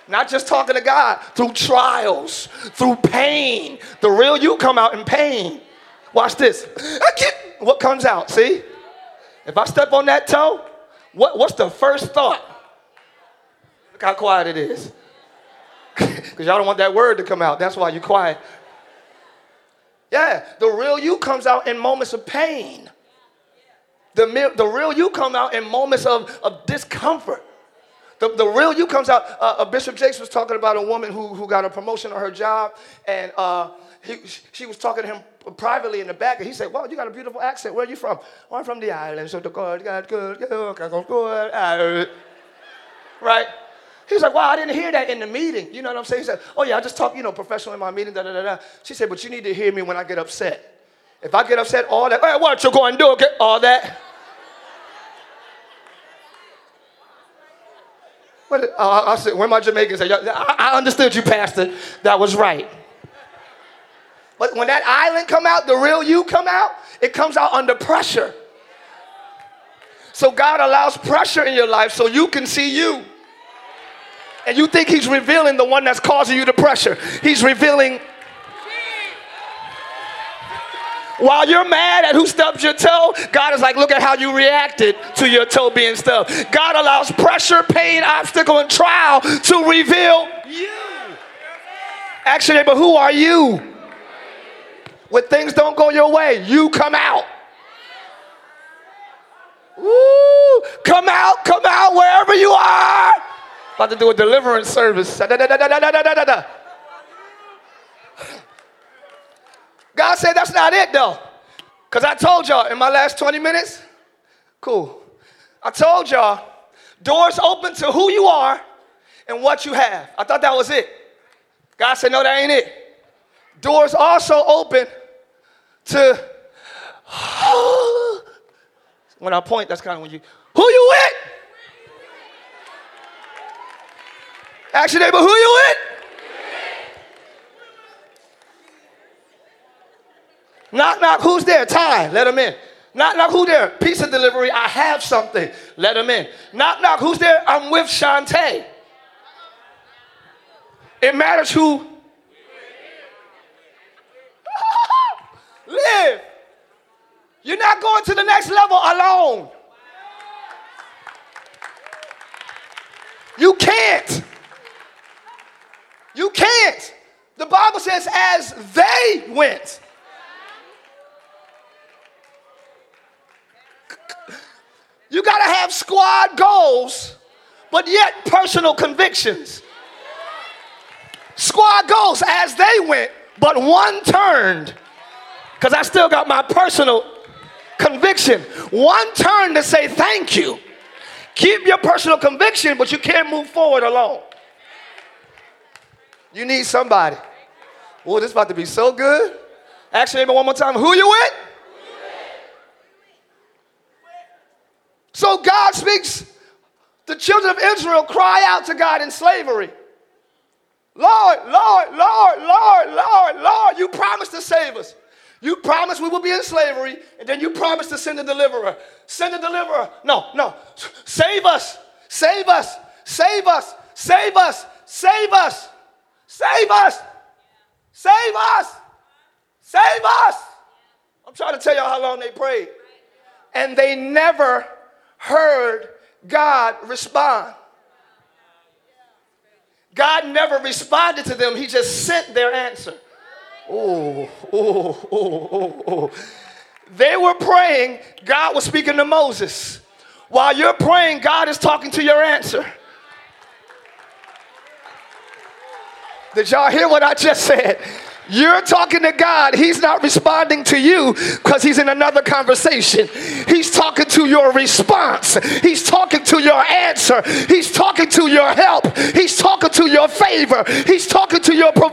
Not just talking to God, through trials, through pain. The real you come out in pain. Watch this. *laughs* What comes out? See? If I step on that toe, what, what's the first thought? Look how quiet it is. *laughs* Because y'all don't want that word to come out. That's why you're quiet. Yeah, the real you comes out in moments of pain. The, the real you come out in moments of, of discomfort. The, the real you comes out. Uh, uh, Bishop Jakes was talking about a woman who, who got a promotion on her job, and uh, he, she was talking to him privately in the back, and he said, Well, you got a beautiful accent. Where are you from? Oh, I'm from the islands of the God, God, good, good, Right? He's like, Wow, I didn't hear that in the meeting. You know what I'm saying? He said, Oh, yeah, I just talk, you know, professional in my meeting, da da da da. She said, But you need to hear me when I get upset. If I get upset, all that, hey, what you going to do? Okay? All that. What, uh, I said, where my Jamaicans at? I, I understood you, Pastor. That was right. But when that island come out, the real you come out, it comes out under pressure. So God allows pressure in your life so you can see you. And you think he's revealing the one that's causing you the pressure. He's revealing While you're mad at who stubbed your toe, God is like, look at how you reacted to your toe being stubbed. God allows pressure, pain, obstacle, and trial to reveal you. Actually, but who are you? When things don't go your way, you come out. Woo! Come out, come out wherever you are. About to do a deliverance service. God said that's not it though. Because I told y'all in my last 20 minutes, cool. I told y'all, doors open to who you are and what you have. I thought that was it. God said, no, that ain't it. Doors also open to *gasps* when I point, that's kind of when you who you with? Actually, neighbor, who you with? Knock, knock, who's there? Tye, let him in. Knock, knock, who there? Pizza delivery, I have something. Let him in. Knock, knock, who's there? I'm with Shantae. It matters who *laughs* live. You're not going to the next level alone. You can't. You can't. The Bible says, as they went. You got to have squad goals, but yet personal convictions. Squad goals as they went, but one turned. Because I still got my personal conviction. One turn to say thank you. Keep your personal conviction, but you can't move forward alone. You need somebody. Oh, this is about to be so good. Actually, one more time. Who you with? So God speaks. The children of Israel cry out to God in slavery. Lord, Lord, Lord, Lord, Lord, Lord, you promised to save us. You promised we will be in slavery, and then you promised to send a deliverer. Send a deliverer. No, no. Save us. Save us. Save us. Save us. Save us. Save us. Save us. Save us. I'm trying to tell y'all how long they prayed. And they never heard God respond. God never responded to them, He just sent their answer. Oh, oh, oh, oh, oh. They were praying, God was speaking to Moses. While you're praying, God is talking to your answer. Did y'all hear what I just said? You're talking to God. He's not responding to you because he's in another conversation. He's talking to your response. He's talking to your answer. He's talking to your help. He's talking to your favor. He's talking to your, pro-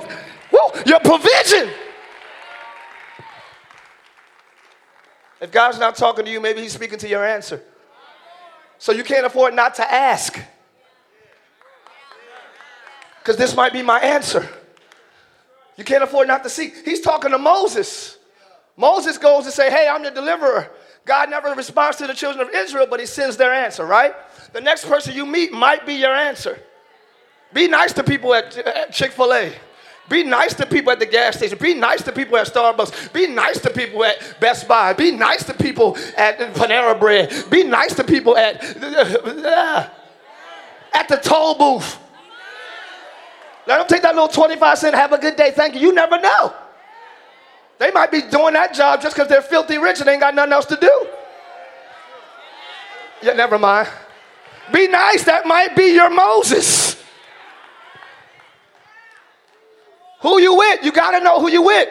woo, your provision. If God's not talking to you, maybe he's speaking to your answer. So you can't afford not to ask. Because this might be my answer. You can't afford not to seek. He's talking to Moses. Moses goes to say, Hey, I'm your deliverer. God never responds to the children of Israel, but he sends their answer, right? The next person you meet might be your answer. Be nice to people at, at Chick fil A. Be nice to people at the gas station. Be nice to people at Starbucks. Be nice to people at Best Buy. Be nice to people at Panera Bread. Be nice to people at, *laughs* at the toll booth. Let them take that little 25 cent, have a good day, thank you. You never know. They might be doing that job just because they're filthy rich and ain't got nothing else to do. Yeah, never mind. Be nice, that might be your Moses. Who you with? You got to know who you with.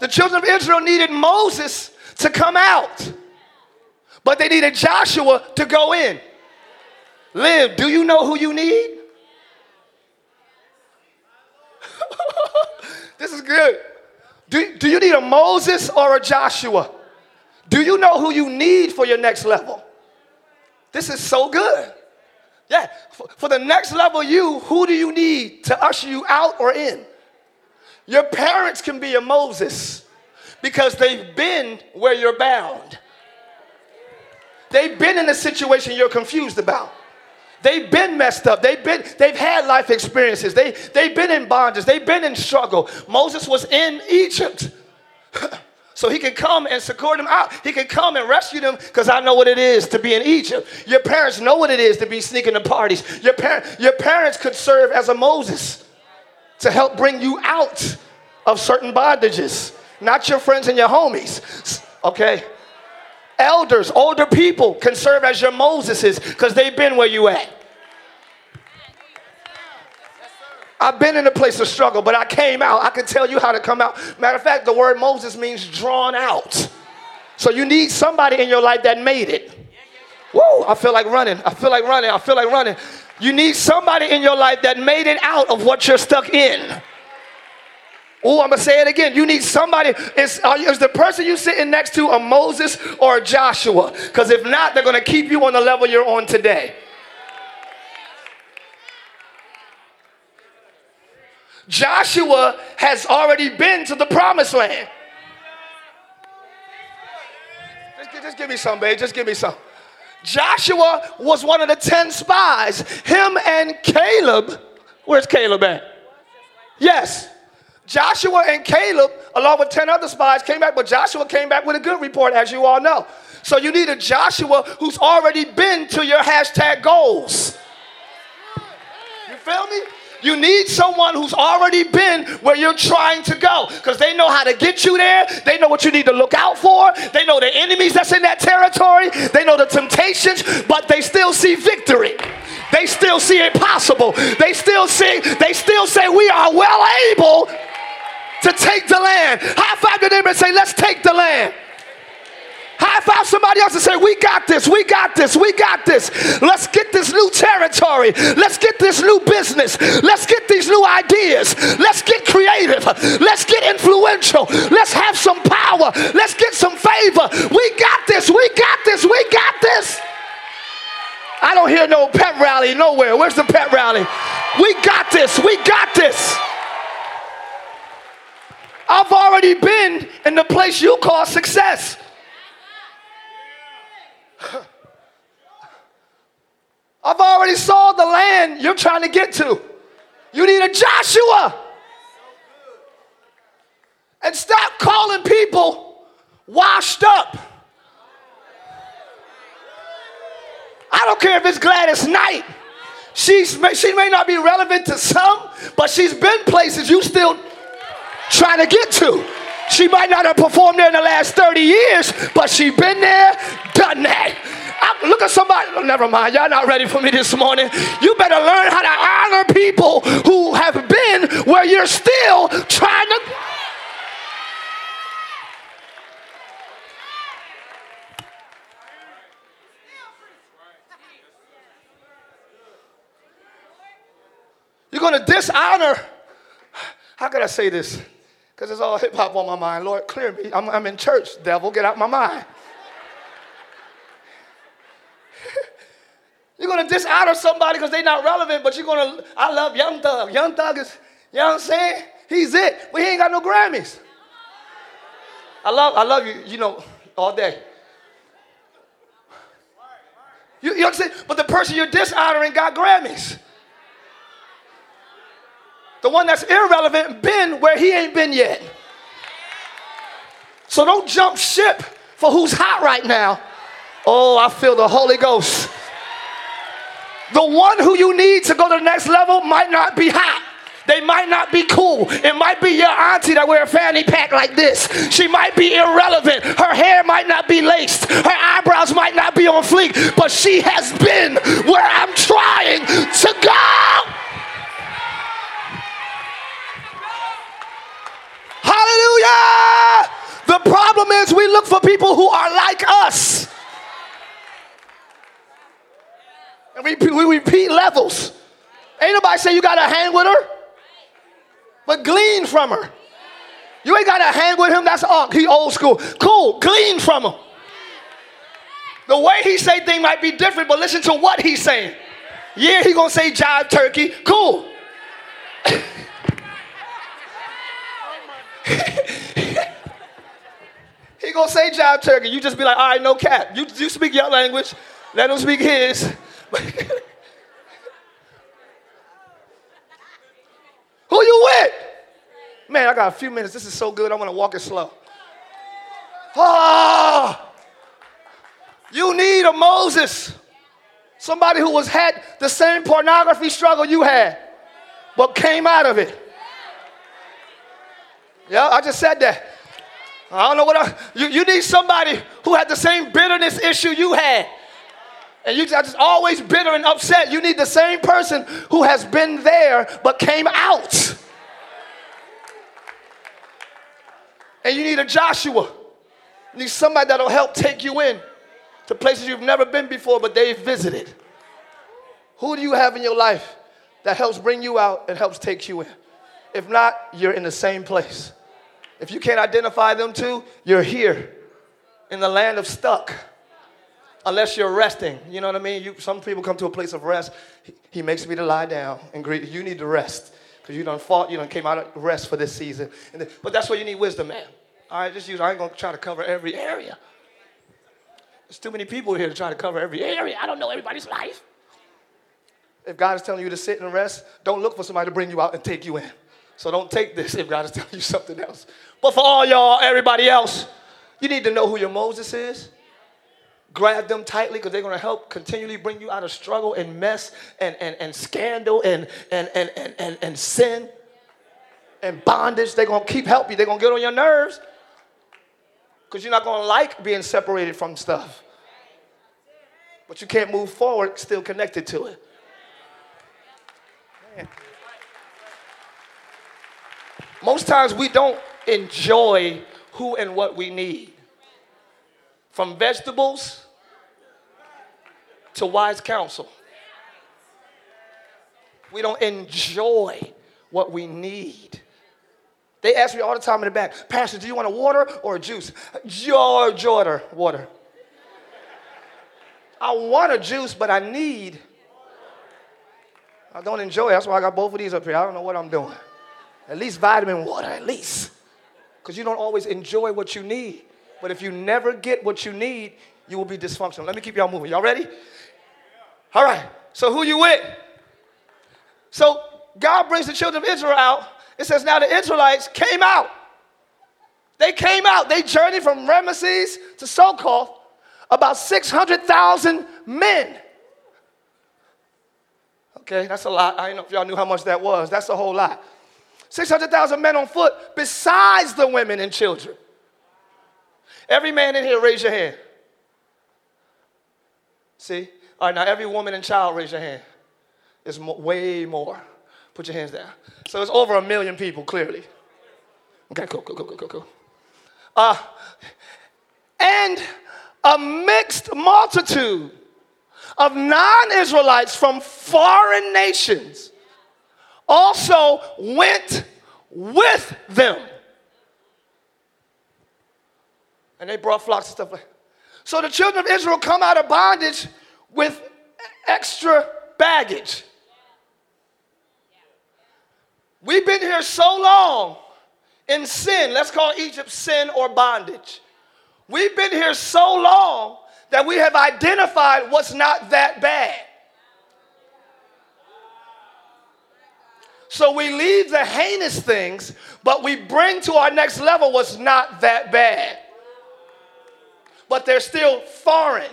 The children of Israel needed Moses to come out, but they needed Joshua to go in. Live, do you know who you need? This is good. Do, do you need a Moses or a Joshua? Do you know who you need for your next level? This is so good. Yeah, for, for the next level, you, who do you need to usher you out or in? Your parents can be a Moses because they've been where you're bound. They've been in a situation you're confused about. They've been messed up. They've been, they've had life experiences. They, they've been in bondage. They've been in struggle. Moses was in Egypt. *laughs* so he can come and succor them out. He can come and rescue them because I know what it is to be in Egypt. Your parents know what it is to be sneaking to parties. Your, par- your parents could serve as a Moses to help bring you out of certain bondages, not your friends and your homies. Okay? Elders, older people can serve as your Moseses because they've been where you at. I've been in a place of struggle, but I came out. I can tell you how to come out. Matter of fact, the word Moses means drawn out. So you need somebody in your life that made it. Whoa, I feel like running. I feel like running. I feel like running. You need somebody in your life that made it out of what you're stuck in. Oh, I'm gonna say it again. You need somebody. Is, is the person you're sitting next to a Moses or a Joshua? Because if not, they're gonna keep you on the level you're on today. Joshua has already been to the promised land. Just, just give me some, babe. Just give me some. Joshua was one of the 10 spies. Him and Caleb. Where's Caleb at? Yes. Joshua and Caleb, along with 10 other spies, came back, but Joshua came back with a good report, as you all know. So you need a Joshua who's already been to your hashtag goals. You feel me? You need someone who's already been where you're trying to go because they know how to get you there. They know what you need to look out for. They know the enemies that's in that territory. They know the temptations, but they still see victory. They still see it possible. They still see, they still say we are well able to take the land. High five to them and say, let's take the land. High five somebody else and say, We got this, we got this, we got this. Let's get this new territory. Let's get this new business. Let's get these new ideas. Let's get creative. Let's get influential. Let's have some power. Let's get some favor. We got this, we got this, we got this. I don't hear no pep rally nowhere. Where's the pep rally? We got this, we got this. I've already been in the place you call success. *laughs* I've already saw the land you're trying to get to. You need a Joshua. And stop calling people washed up. I don't care if it's Gladys Knight. She's, she may not be relevant to some, but she's been places you still trying to get to. She might not have performed there in the last 30 years, but she been there, done that. I, look at somebody. Oh, never mind. Y'all not ready for me this morning. You better learn how to honor people who have been where you're still trying to. You're going to dishonor. How can I say this? Because it's all hip hop on my mind. Lord, clear me. I'm, I'm in church, devil. Get out my mind. *laughs* You're gonna dishonor somebody because they're not relevant, but you're gonna, I love Young Thug. Young Thug is, you know what I'm saying? He's it, but he ain't got no Grammys. I love, I love you, you know, all day. You, you know what I'm saying? But the person you're dishonoring got Grammys. The one that's irrelevant been where he ain't been yet. So don't jump ship for who's hot right now. Oh, I feel the Holy Ghost. The one who you need to go to the next level might not be hot. They might not be cool. It might be your auntie that wear a fanny pack like this. She might be irrelevant. Her hair might not be laced. Her eyebrows might not be on fleek. But she has been where I'm trying to go. Hallelujah. The problem is we look for people who are like us. And we, we repeat levels. Ain't nobody say you gotta hang with her, but glean from her. You ain't gotta hang with him, that's all. He old school. Cool, glean from him. The way he say things might be different, but listen to what he's saying. Yeah, he gonna say jive turkey. Cool. *laughs* he gonna say job turkey. You just be like, all right, no cap. You, you speak your language. Let him speak his. *laughs* Who you with? Man, I got a few minutes. This is so good. I'm gonna walk it slow. Oh, you need a Moses. Somebody who was had the same pornography struggle you had, but came out of it. Yeah, I just said that. I don't know what I, you, you need somebody who had the same bitterness issue you had. And you just always bitter and upset. You need the same person who has been there but came out. And you need a Joshua. You need somebody that'll help take you in to places you've never been before, but they've visited. Who do you have in your life that helps bring you out and helps take you in? If not, you're in the same place. If you can't identify them too, you're here in the land of stuck. Unless you're resting. You know what I mean? You, some people come to a place of rest. He, he makes me to lie down and greet. You need to rest because you done fought, you done came out of rest for this season. Then, but that's where you need wisdom, man. All right, just use, I ain't gonna try to cover every area. There's too many people here to try to cover every area. I don't know everybody's life. If God is telling you to sit and rest, don't look for somebody to bring you out and take you in. So don't take this if God is *laughs* telling you something else. But for all y'all, everybody else, you need to know who your Moses is. grab them tightly because they're going to help continually bring you out of struggle and mess and, and, and scandal and, and, and, and, and, and sin and bondage. They're going to keep helping you. They're going to get on your nerves because you're not going to like being separated from stuff. But you can't move forward still connected to it. Man. Most times we don't enjoy who and what we need. From vegetables to wise counsel. We don't enjoy what we need. They ask me all the time in the back, Pastor, do you want a water or a juice? George order water. I want a juice, but I need. I don't enjoy it. That's why I got both of these up here. I don't know what I'm doing. At least vitamin water, at least. Because you don't always enjoy what you need. But if you never get what you need, you will be dysfunctional. Let me keep y'all moving. Y'all ready? All right. So who you with? So God brings the children of Israel out. It says now the Israelites came out. They came out. They journeyed from Ramesses to Succoth, about 600,000 men. Okay, that's a lot. I don't know if y'all knew how much that was. That's a whole lot. 600,000 men on foot, besides the women and children. Every man in here, raise your hand. See? All right, now every woman and child, raise your hand. It's mo- way more. Put your hands down. So it's over a million people, clearly. Okay, cool, cool, cool, cool, cool, cool. Uh, and a mixed multitude of non Israelites from foreign nations also went with them. And they brought flocks and stuff like So the children of Israel come out of bondage with extra baggage. We've been here so long in sin. Let's call Egypt sin or bondage. We've been here so long that we have identified what's not that bad. So we leave the heinous things, but we bring to our next level what's not that bad. But they're still foreign.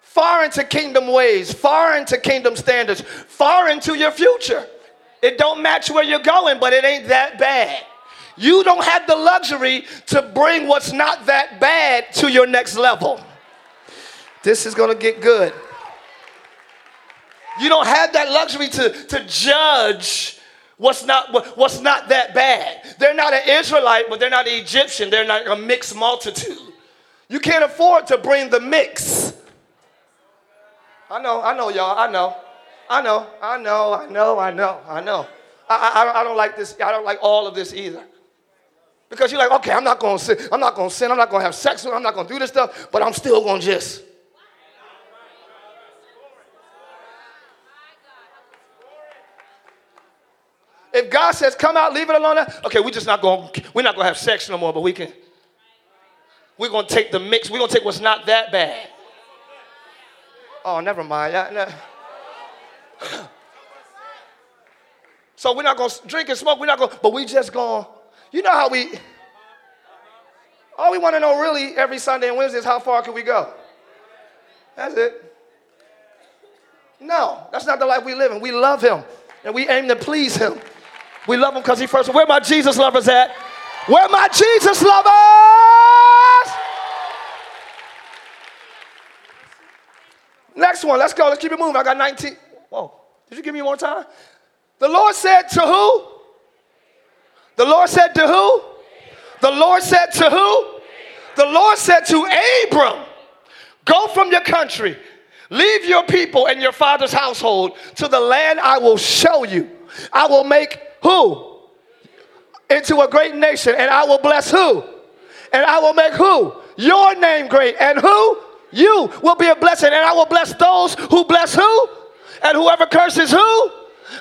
Foreign to kingdom ways, foreign to kingdom standards, foreign to your future. It don't match where you're going, but it ain't that bad. You don't have the luxury to bring what's not that bad to your next level. This is gonna get good. You don't have that luxury to, to judge what's not, what's not that bad. They're not an Israelite, but they're not an Egyptian. They're not a mixed multitude. You can't afford to bring the mix. I know, I know, y'all. I know. I know, I know, I know, I know, I know. I, I, I don't like this. I don't like all of this either. Because you're like, okay, I'm not going to sin. I'm not going to sin. I'm not going to have sex with. I'm not going to do this stuff. But I'm still going to just. If God says, come out, leave it alone, okay, we're just not going, we're not going to have sex no more, but we can, we're going to take the mix. We're going to take what's not that bad. Oh, never mind. *laughs* so we're not going to drink and smoke. We're not going, but we just going, you know how we, all we want to know really every Sunday and Wednesday is how far can we go? That's it. No, that's not the life we live in. We love him and we aim to please him. We love him because he first. Where my Jesus lovers at? Where my Jesus lovers? Next one. Let's go. Let's keep it moving. I got 19. Whoa. Did you give me more time? The Lord said to who? The Lord said to who? The Lord said to who? The Lord said to Abram, Go from your country, leave your people and your father's household to the land I will show you. I will make who? Into a great nation, and I will bless who? And I will make who? Your name great. And who? You will be a blessing, and I will bless those who bless who? And whoever curses who?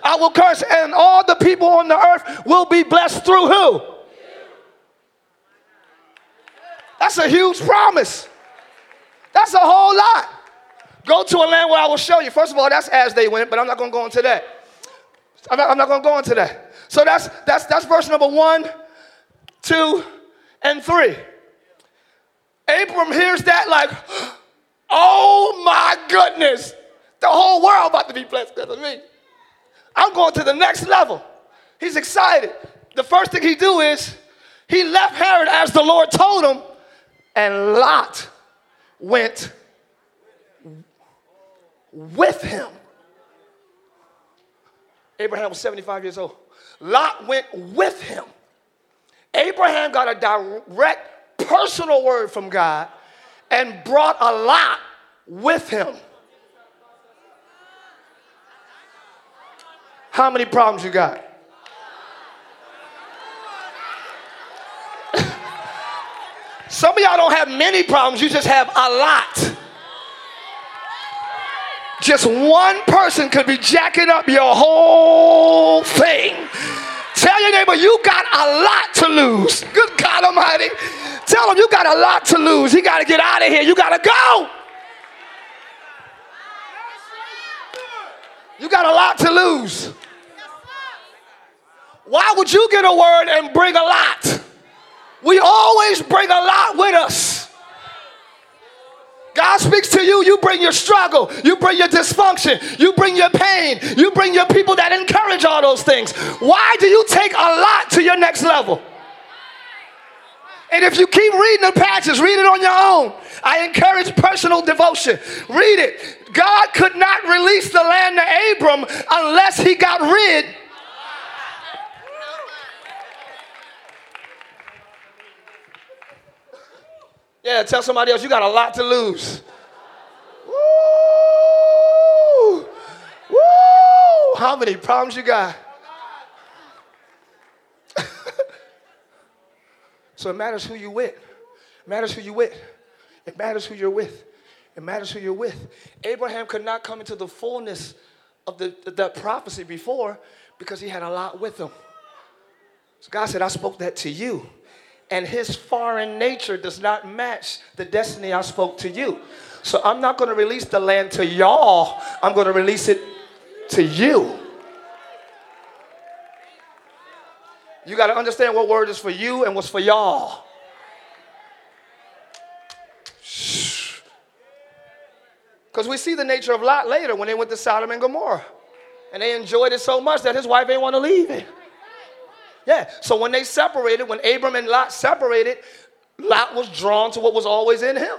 I will curse, and all the people on the earth will be blessed through who? That's a huge promise. That's a whole lot. Go to a land where I will show you. First of all, that's as they went, but I'm not going to go into that. I'm not, I'm not going to go into that. So that's, that's, that's verse number one, two, and three. Abram hears that like, oh my goodness, the whole world about to be blessed because of me. I'm going to the next level. He's excited. The first thing he do is he left Haran as the Lord told him, and Lot went with him. Abraham was 75 years old. Lot went with him. Abraham got a direct personal word from God and brought a lot with him. How many problems you got? *laughs* Some of y'all don't have many problems, you just have a lot. Just one person could be jacking up your whole thing. Tell your neighbor, you got a lot to lose. Good God Almighty. Tell him you got a lot to lose. He got to get out of here. You got to go. You got a lot to lose. Why would you get a word and bring a lot? We always bring a lot with us. God speaks to you, you bring your struggle, you bring your dysfunction, you bring your pain, you bring your people that encourage all those things. Why do you take a lot to your next level? And if you keep reading the passage, read it on your own. I encourage personal devotion. Read it. God could not release the land to Abram unless he got rid Yeah, tell somebody else you got a lot to lose. Woo! Woo! How many problems you got? *laughs* so it matters who you with. It matters who you with. It matters who you're with. It matters who you're with. Abraham could not come into the fullness of the, that prophecy before because he had a lot with him. So God said, I spoke that to you and his foreign nature does not match the destiny I spoke to you. So I'm not going to release the land to y'all, I'm going to release it to you. You got to understand what word is for you and what's for y'all. Because we see the nature of Lot later when they went to Sodom and Gomorrah. And they enjoyed it so much that his wife ain't want to leave it. Yeah. So when they separated, when Abram and Lot separated, Lot was drawn to what was always in him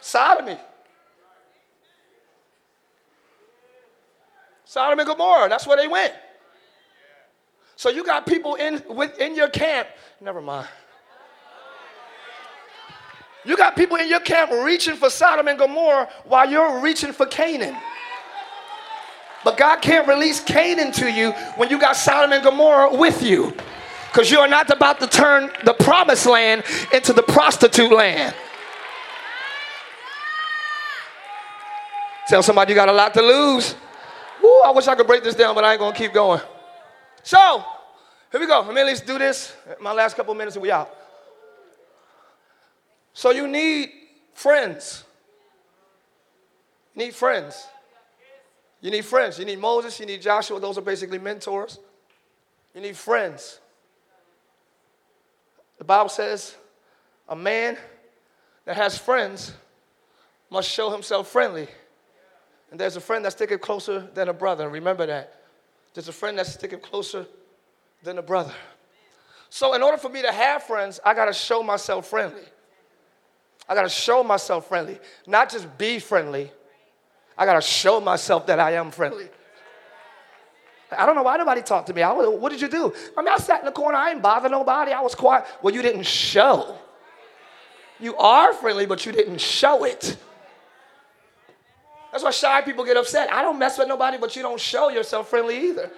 sodomy. Sodom and Gomorrah, that's where they went. So you got people in, with, in your camp, never mind. You got people in your camp reaching for Sodom and Gomorrah while you're reaching for Canaan. But God can't release Canaan to you when you got Sodom and Gomorrah with you. Because you are not about to turn the promised land into the prostitute land. Tell somebody you got a lot to lose. Ooh, I wish I could break this down, but I ain't gonna keep going. So, here we go. Let me at least do this. My last couple minutes and we out. So you need friends. You need friends. You need friends. You need Moses, you need Joshua. Those are basically mentors. You need friends. The Bible says a man that has friends must show himself friendly. And there's a friend that's sticking closer than a brother. Remember that. There's a friend that's sticking closer than a brother. So, in order for me to have friends, I got to show myself friendly. I got to show myself friendly, not just be friendly, I got to show myself that I am friendly. I don't know why nobody talked to me. I, what did you do? I mean, I sat in the corner. I didn't bother nobody. I was quiet. Well, you didn't show. You are friendly, but you didn't show it. That's why shy people get upset. I don't mess with nobody, but you don't show yourself friendly either.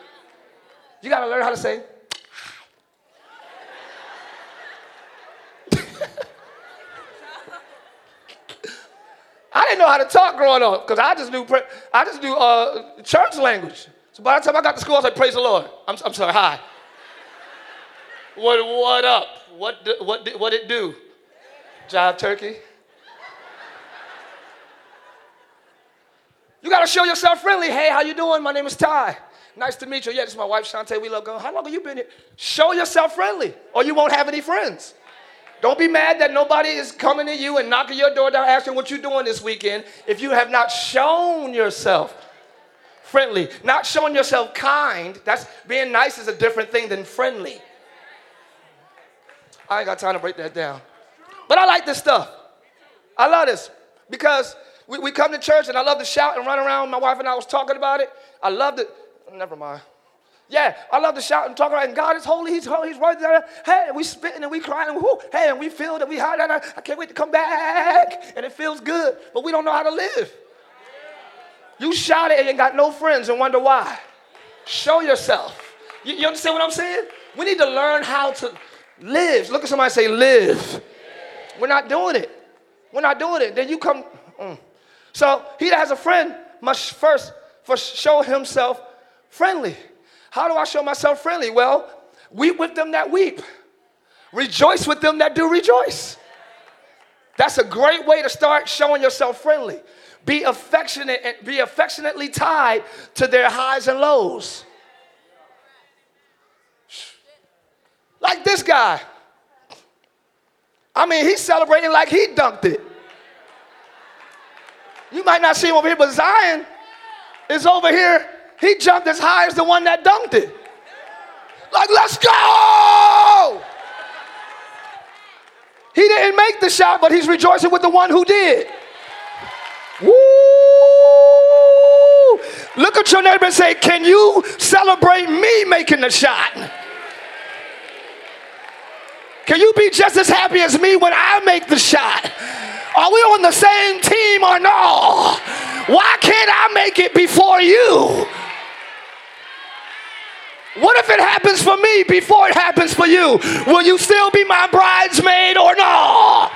You got to learn how to say, I didn't know how to talk growing up because I just knew I just knew uh, church language. So by the time I got to school, I was like, "Praise the Lord." I'm, I'm sorry. Hi. What what up? What what what it do? Jive turkey. You gotta show yourself friendly. Hey, how you doing? My name is Tye. Nice to meet you. Yeah, this is my wife, Shantae. We love going. How long have you been here? Show yourself friendly, or you won't have any friends. Don't be mad that nobody is coming to you and knocking your door down asking what you're doing this weekend if you have not shown yourself friendly. Not showing yourself kind. That's being nice is a different thing than friendly. I ain't got time to break that down. But I like this stuff. I love this because we, we come to church and I love to shout and run around. My wife and I was talking about it. I love it. Never mind. Yeah, I love to shout and talk about. And God is holy. He's holy. He's worthy. Hey, and we spitting and we crying. And whoo, hey, and we feel that we hide. I can't wait to come back. And it feels good. But we don't know how to live. You shout it and you got no friends and wonder why. Show yourself. You, you understand what I'm saying? We need to learn how to live. Look at somebody say, live. We're not doing it. We're not doing it. Then you come. Mm. So he that has a friend must first, first show himself friendly. How do I show myself friendly? Well, weep with them that weep, rejoice with them that do rejoice. That's a great way to start showing yourself friendly. Be affectionate and be affectionately tied to their highs and lows. Like this guy. I mean, he's celebrating like he dunked it. You might not see him over here, but Zion is over here. He jumped as high as the one that dunked it. Like, let's go! He didn't make the shot, but he's rejoicing with the one who did. Woo! Look at your neighbor and say, Can you celebrate me making the shot? Can you be just as happy as me when I make the shot? Are we on the same team or no? Why can't I make it before you? What if it happens for me before it happens for you? Will you still be my bridesmaid or no?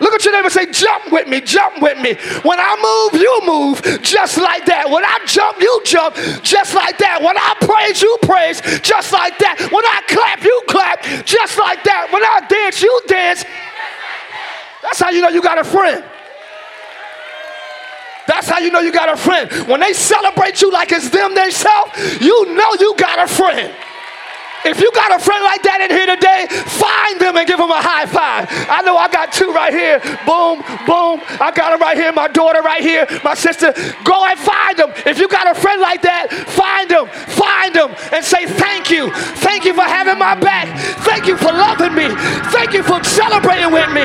Look at your neighbor and say, jump with me, jump with me. When I move, you move just like that. When I jump, you jump just like that. When I praise, you praise just like that. When I clap, you clap just like that. When I dance, you dance. That's how you know you got a friend. That's how you know you got a friend. When they celebrate you like it's them themselves, you know you got a friend. If you got a friend like that in here today, find them and give them a high five. I know I got two right here. Boom, boom. I got them right here. My daughter right here. My sister. Go and find them. If you got a friend like that, find them. Find them and say thank you. Thank you for having my back. Thank you for loving me. Thank you for celebrating with me.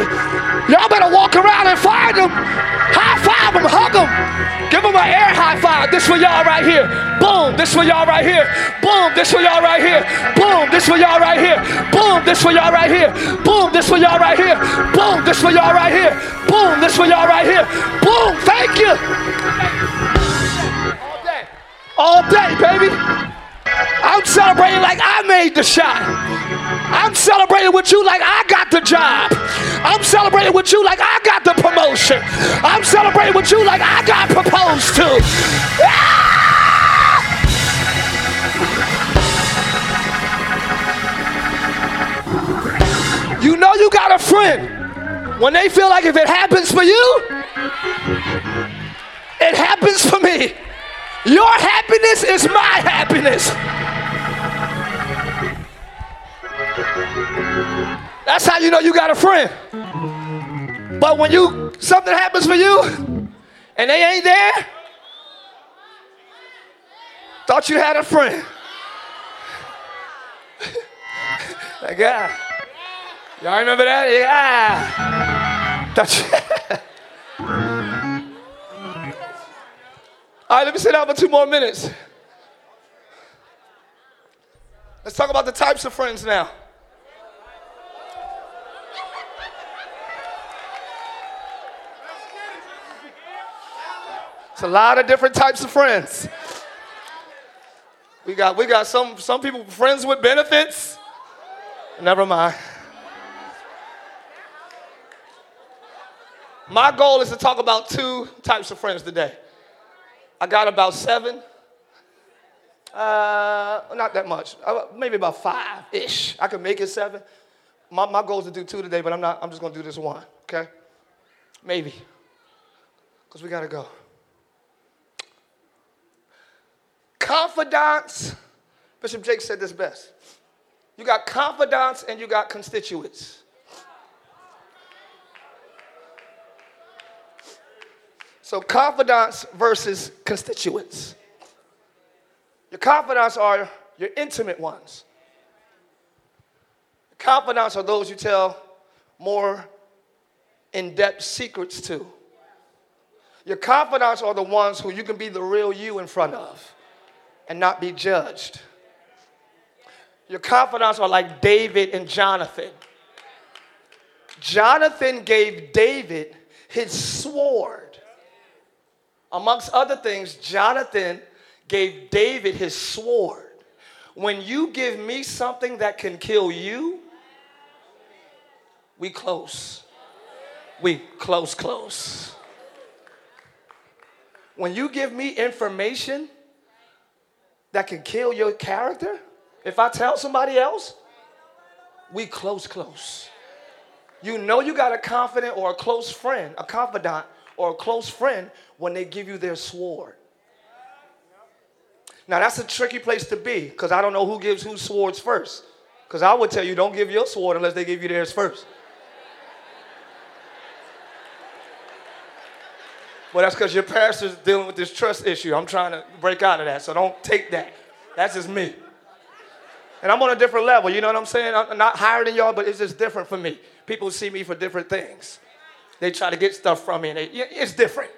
Y'all better walk around and find them. High five them. Hug them. Give them an air high five. This for y'all right here. Boom. This for y'all right here. Boom. This for y'all right here. Boom. This for y'all right here. Boom. This for y'all right here. Boom. This for y'all right here. Boom. This for y'all right here. Boom. This for y'all right here. Boom. Thank you. All day. All day, baby. I'm celebrating like I made the shot. I'm celebrating with you like I got the job. I'm celebrating with you like I got the promotion. I'm celebrating with you like I got proposed to. You know you got a friend when they feel like if it happens for you, it happens for me. Your happiness is my happiness. That's how you know you got a friend. But when you something happens for you and they ain't there, thought you had a friend. *laughs* that guy. Y'all remember that? Yeah. Thought you *laughs* All right, let me sit down for two more minutes. Let's talk about the types of friends now. It's a lot of different types of friends. We got we got some some people friends with benefits. Never mind. My goal is to talk about two types of friends today. I got about seven. Uh, not that much. Uh, maybe about five ish. I could make it seven. My, my goal is to do two today, but I'm not. I'm just gonna do this one. Okay? Maybe. Cause we gotta go. Confidants. Bishop Jake said this best. You got confidants and you got constituents. So, confidants versus constituents. Your confidants are your intimate ones. Confidants are those you tell more in depth secrets to. Your confidants are the ones who you can be the real you in front of and not be judged. Your confidants are like David and Jonathan. Jonathan gave David his sword. Amongst other things, Jonathan gave David his sword. When you give me something that can kill you, we close. We close, close. When you give me information that can kill your character, if I tell somebody else, we close, close. You know you got a confident or a close friend, a confidant or a close friend when they give you their sword. Now that's a tricky place to be because I don't know who gives whose swords first. Because I would tell you, don't give your sword unless they give you theirs first. Well, that's because your pastor's dealing with this trust issue. I'm trying to break out of that, so don't take that. That's just me. And I'm on a different level, you know what I'm saying? I'm not higher than y'all, but it's just different for me. People see me for different things. They try to get stuff from me, and they, it's different.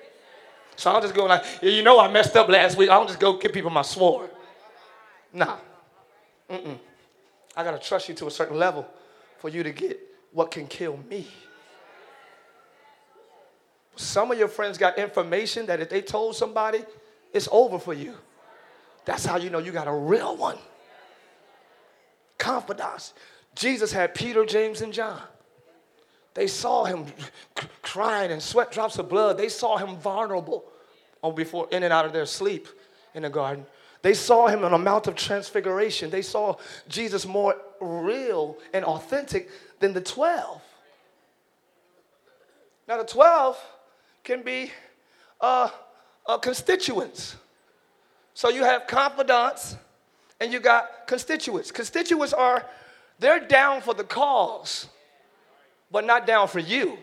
So I'll just go like, you know I messed up last week. I'll just go give people my sword. Nah. Mm-mm. I got to trust you to a certain level for you to get what can kill me. Some of your friends got information that if they told somebody, it's over for you. That's how you know you got a real one. Confidants. Jesus had Peter, James, and John. They saw him crying and sweat drops of blood. They saw him vulnerable on before in and out of their sleep in the garden. They saw him on a Mount of Transfiguration. They saw Jesus more real and authentic than the 12. Now, the 12 can be uh, uh, constituents. So you have confidants and you got constituents. Constituents are, they're down for the cause, but not down for you.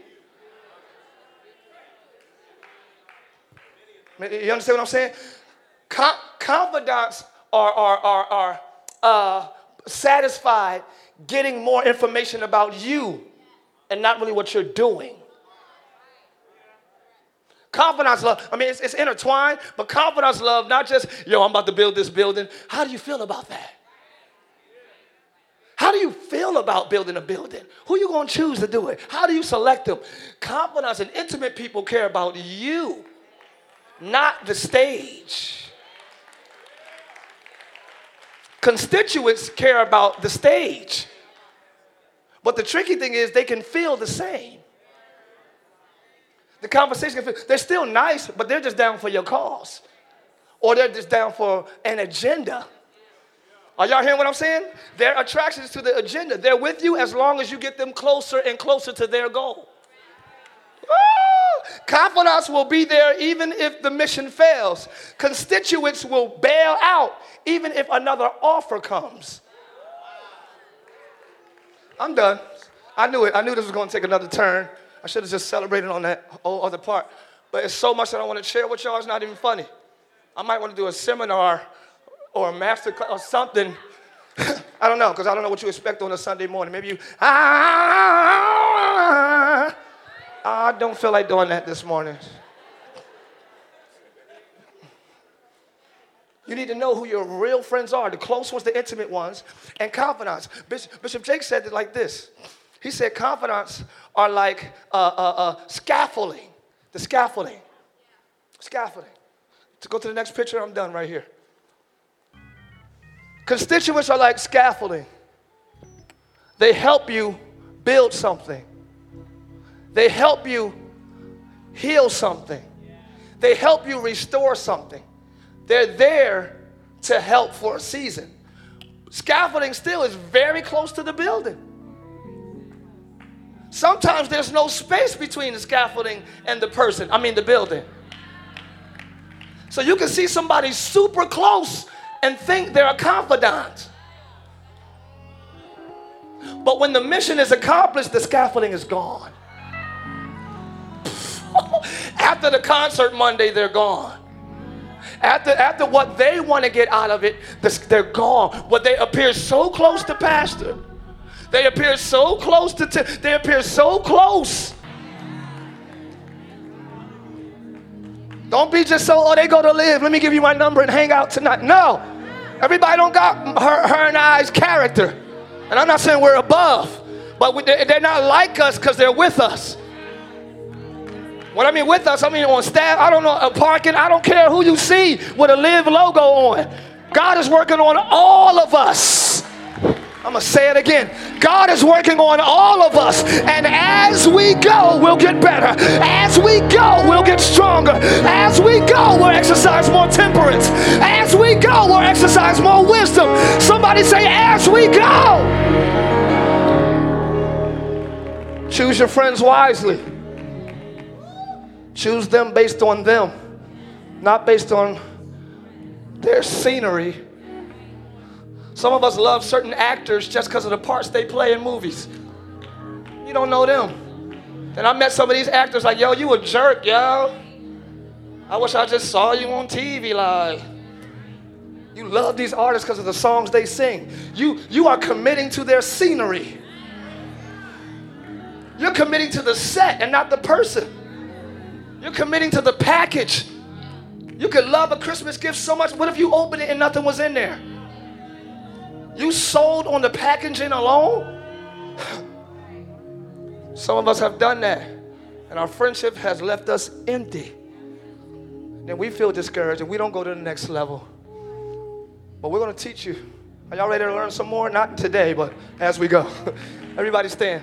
You understand what I'm saying? Com- confidants are, are, are, are uh, satisfied getting more information about you and not really what you're doing. Confidants love, I mean, it's, it's intertwined, but confidants love, not just, yo, I'm about to build this building. How do you feel about that? How do you feel about building a building? Who you going to choose to do it? How do you select them? Confidants and intimate people care about you, not the stage. Constituents care about the stage. But the tricky thing is they can feel the same the conversation, they're still nice, but they're just down for your cause. Or they're just down for an agenda. Are y'all hearing what I'm saying? Their attractions to the agenda. They're with you as long as you get them closer and closer to their goal. Confidants will be there even if the mission fails. Constituents will bail out even if another offer comes. I'm done. I knew it. I knew this was going to take another turn. I should have just celebrated on that whole other part. But it's so much that I want to share with y'all, it's not even funny. I might want to do a seminar or a master class or something. *laughs* I don't know, because I don't know what you expect on a Sunday morning. Maybe you, ah, I don't feel like doing that this morning. You need to know who your real friends are, the close ones, the intimate ones, and confidants. Bishop, Bishop Jake said it like this he said confidants are like uh, uh, uh, scaffolding, the scaffolding. Scaffolding. To go to the next picture, I'm done right here. Constituents are like scaffolding. They help you build something. They help you heal something. They help you restore something. They're there to help for a season. Scaffolding still is very close to the building. Sometimes there's no space between the scaffolding and the person, I mean, the building. So you can see somebody super close and think they're a confidant. But when the mission is accomplished, the scaffolding is gone. *laughs* After the concert Monday, they're gone. After, after what they want to get out of it, they're gone. What they appear so close to pastor. They appear so close to, they appear so close. Don't be just so, oh, they go to live. Let me give you my number and hang out tonight. No. Everybody don't got her, her and I's character. And I'm not saying we're above, but we, they're not like us because they're with us. What I mean with us, I mean on staff. I don't know, a parking. I don't care who you see with a live logo on. God is working on all of us. I'm going to say it again. God is working on all of us. And as we go, we'll get better. As we go, we'll get stronger. As we go, we'll exercise more temperance. As we go, we'll exercise more wisdom. Somebody say, as we go. Choose your friends wisely. Choose them based on them, not based on their scenery some of us love certain actors just because of the parts they play in movies. You don't know them. And I met some of these actors like, yo, you a jerk, yo. I wish I just saw you on TV live. You love these artists because of the songs they sing. You, you are committing to their scenery. You're committing to the set and not the person. You're committing to the package. You could love a Christmas gift so much. What if you open it and nothing was in there? You sold on the packaging alone? Some of us have done that, and our friendship has left us empty. Then we feel discouraged and we don't go to the next level. But we're going to teach you. Are y'all ready to learn some more? Not today, but as we go. *laughs* Everybody stand.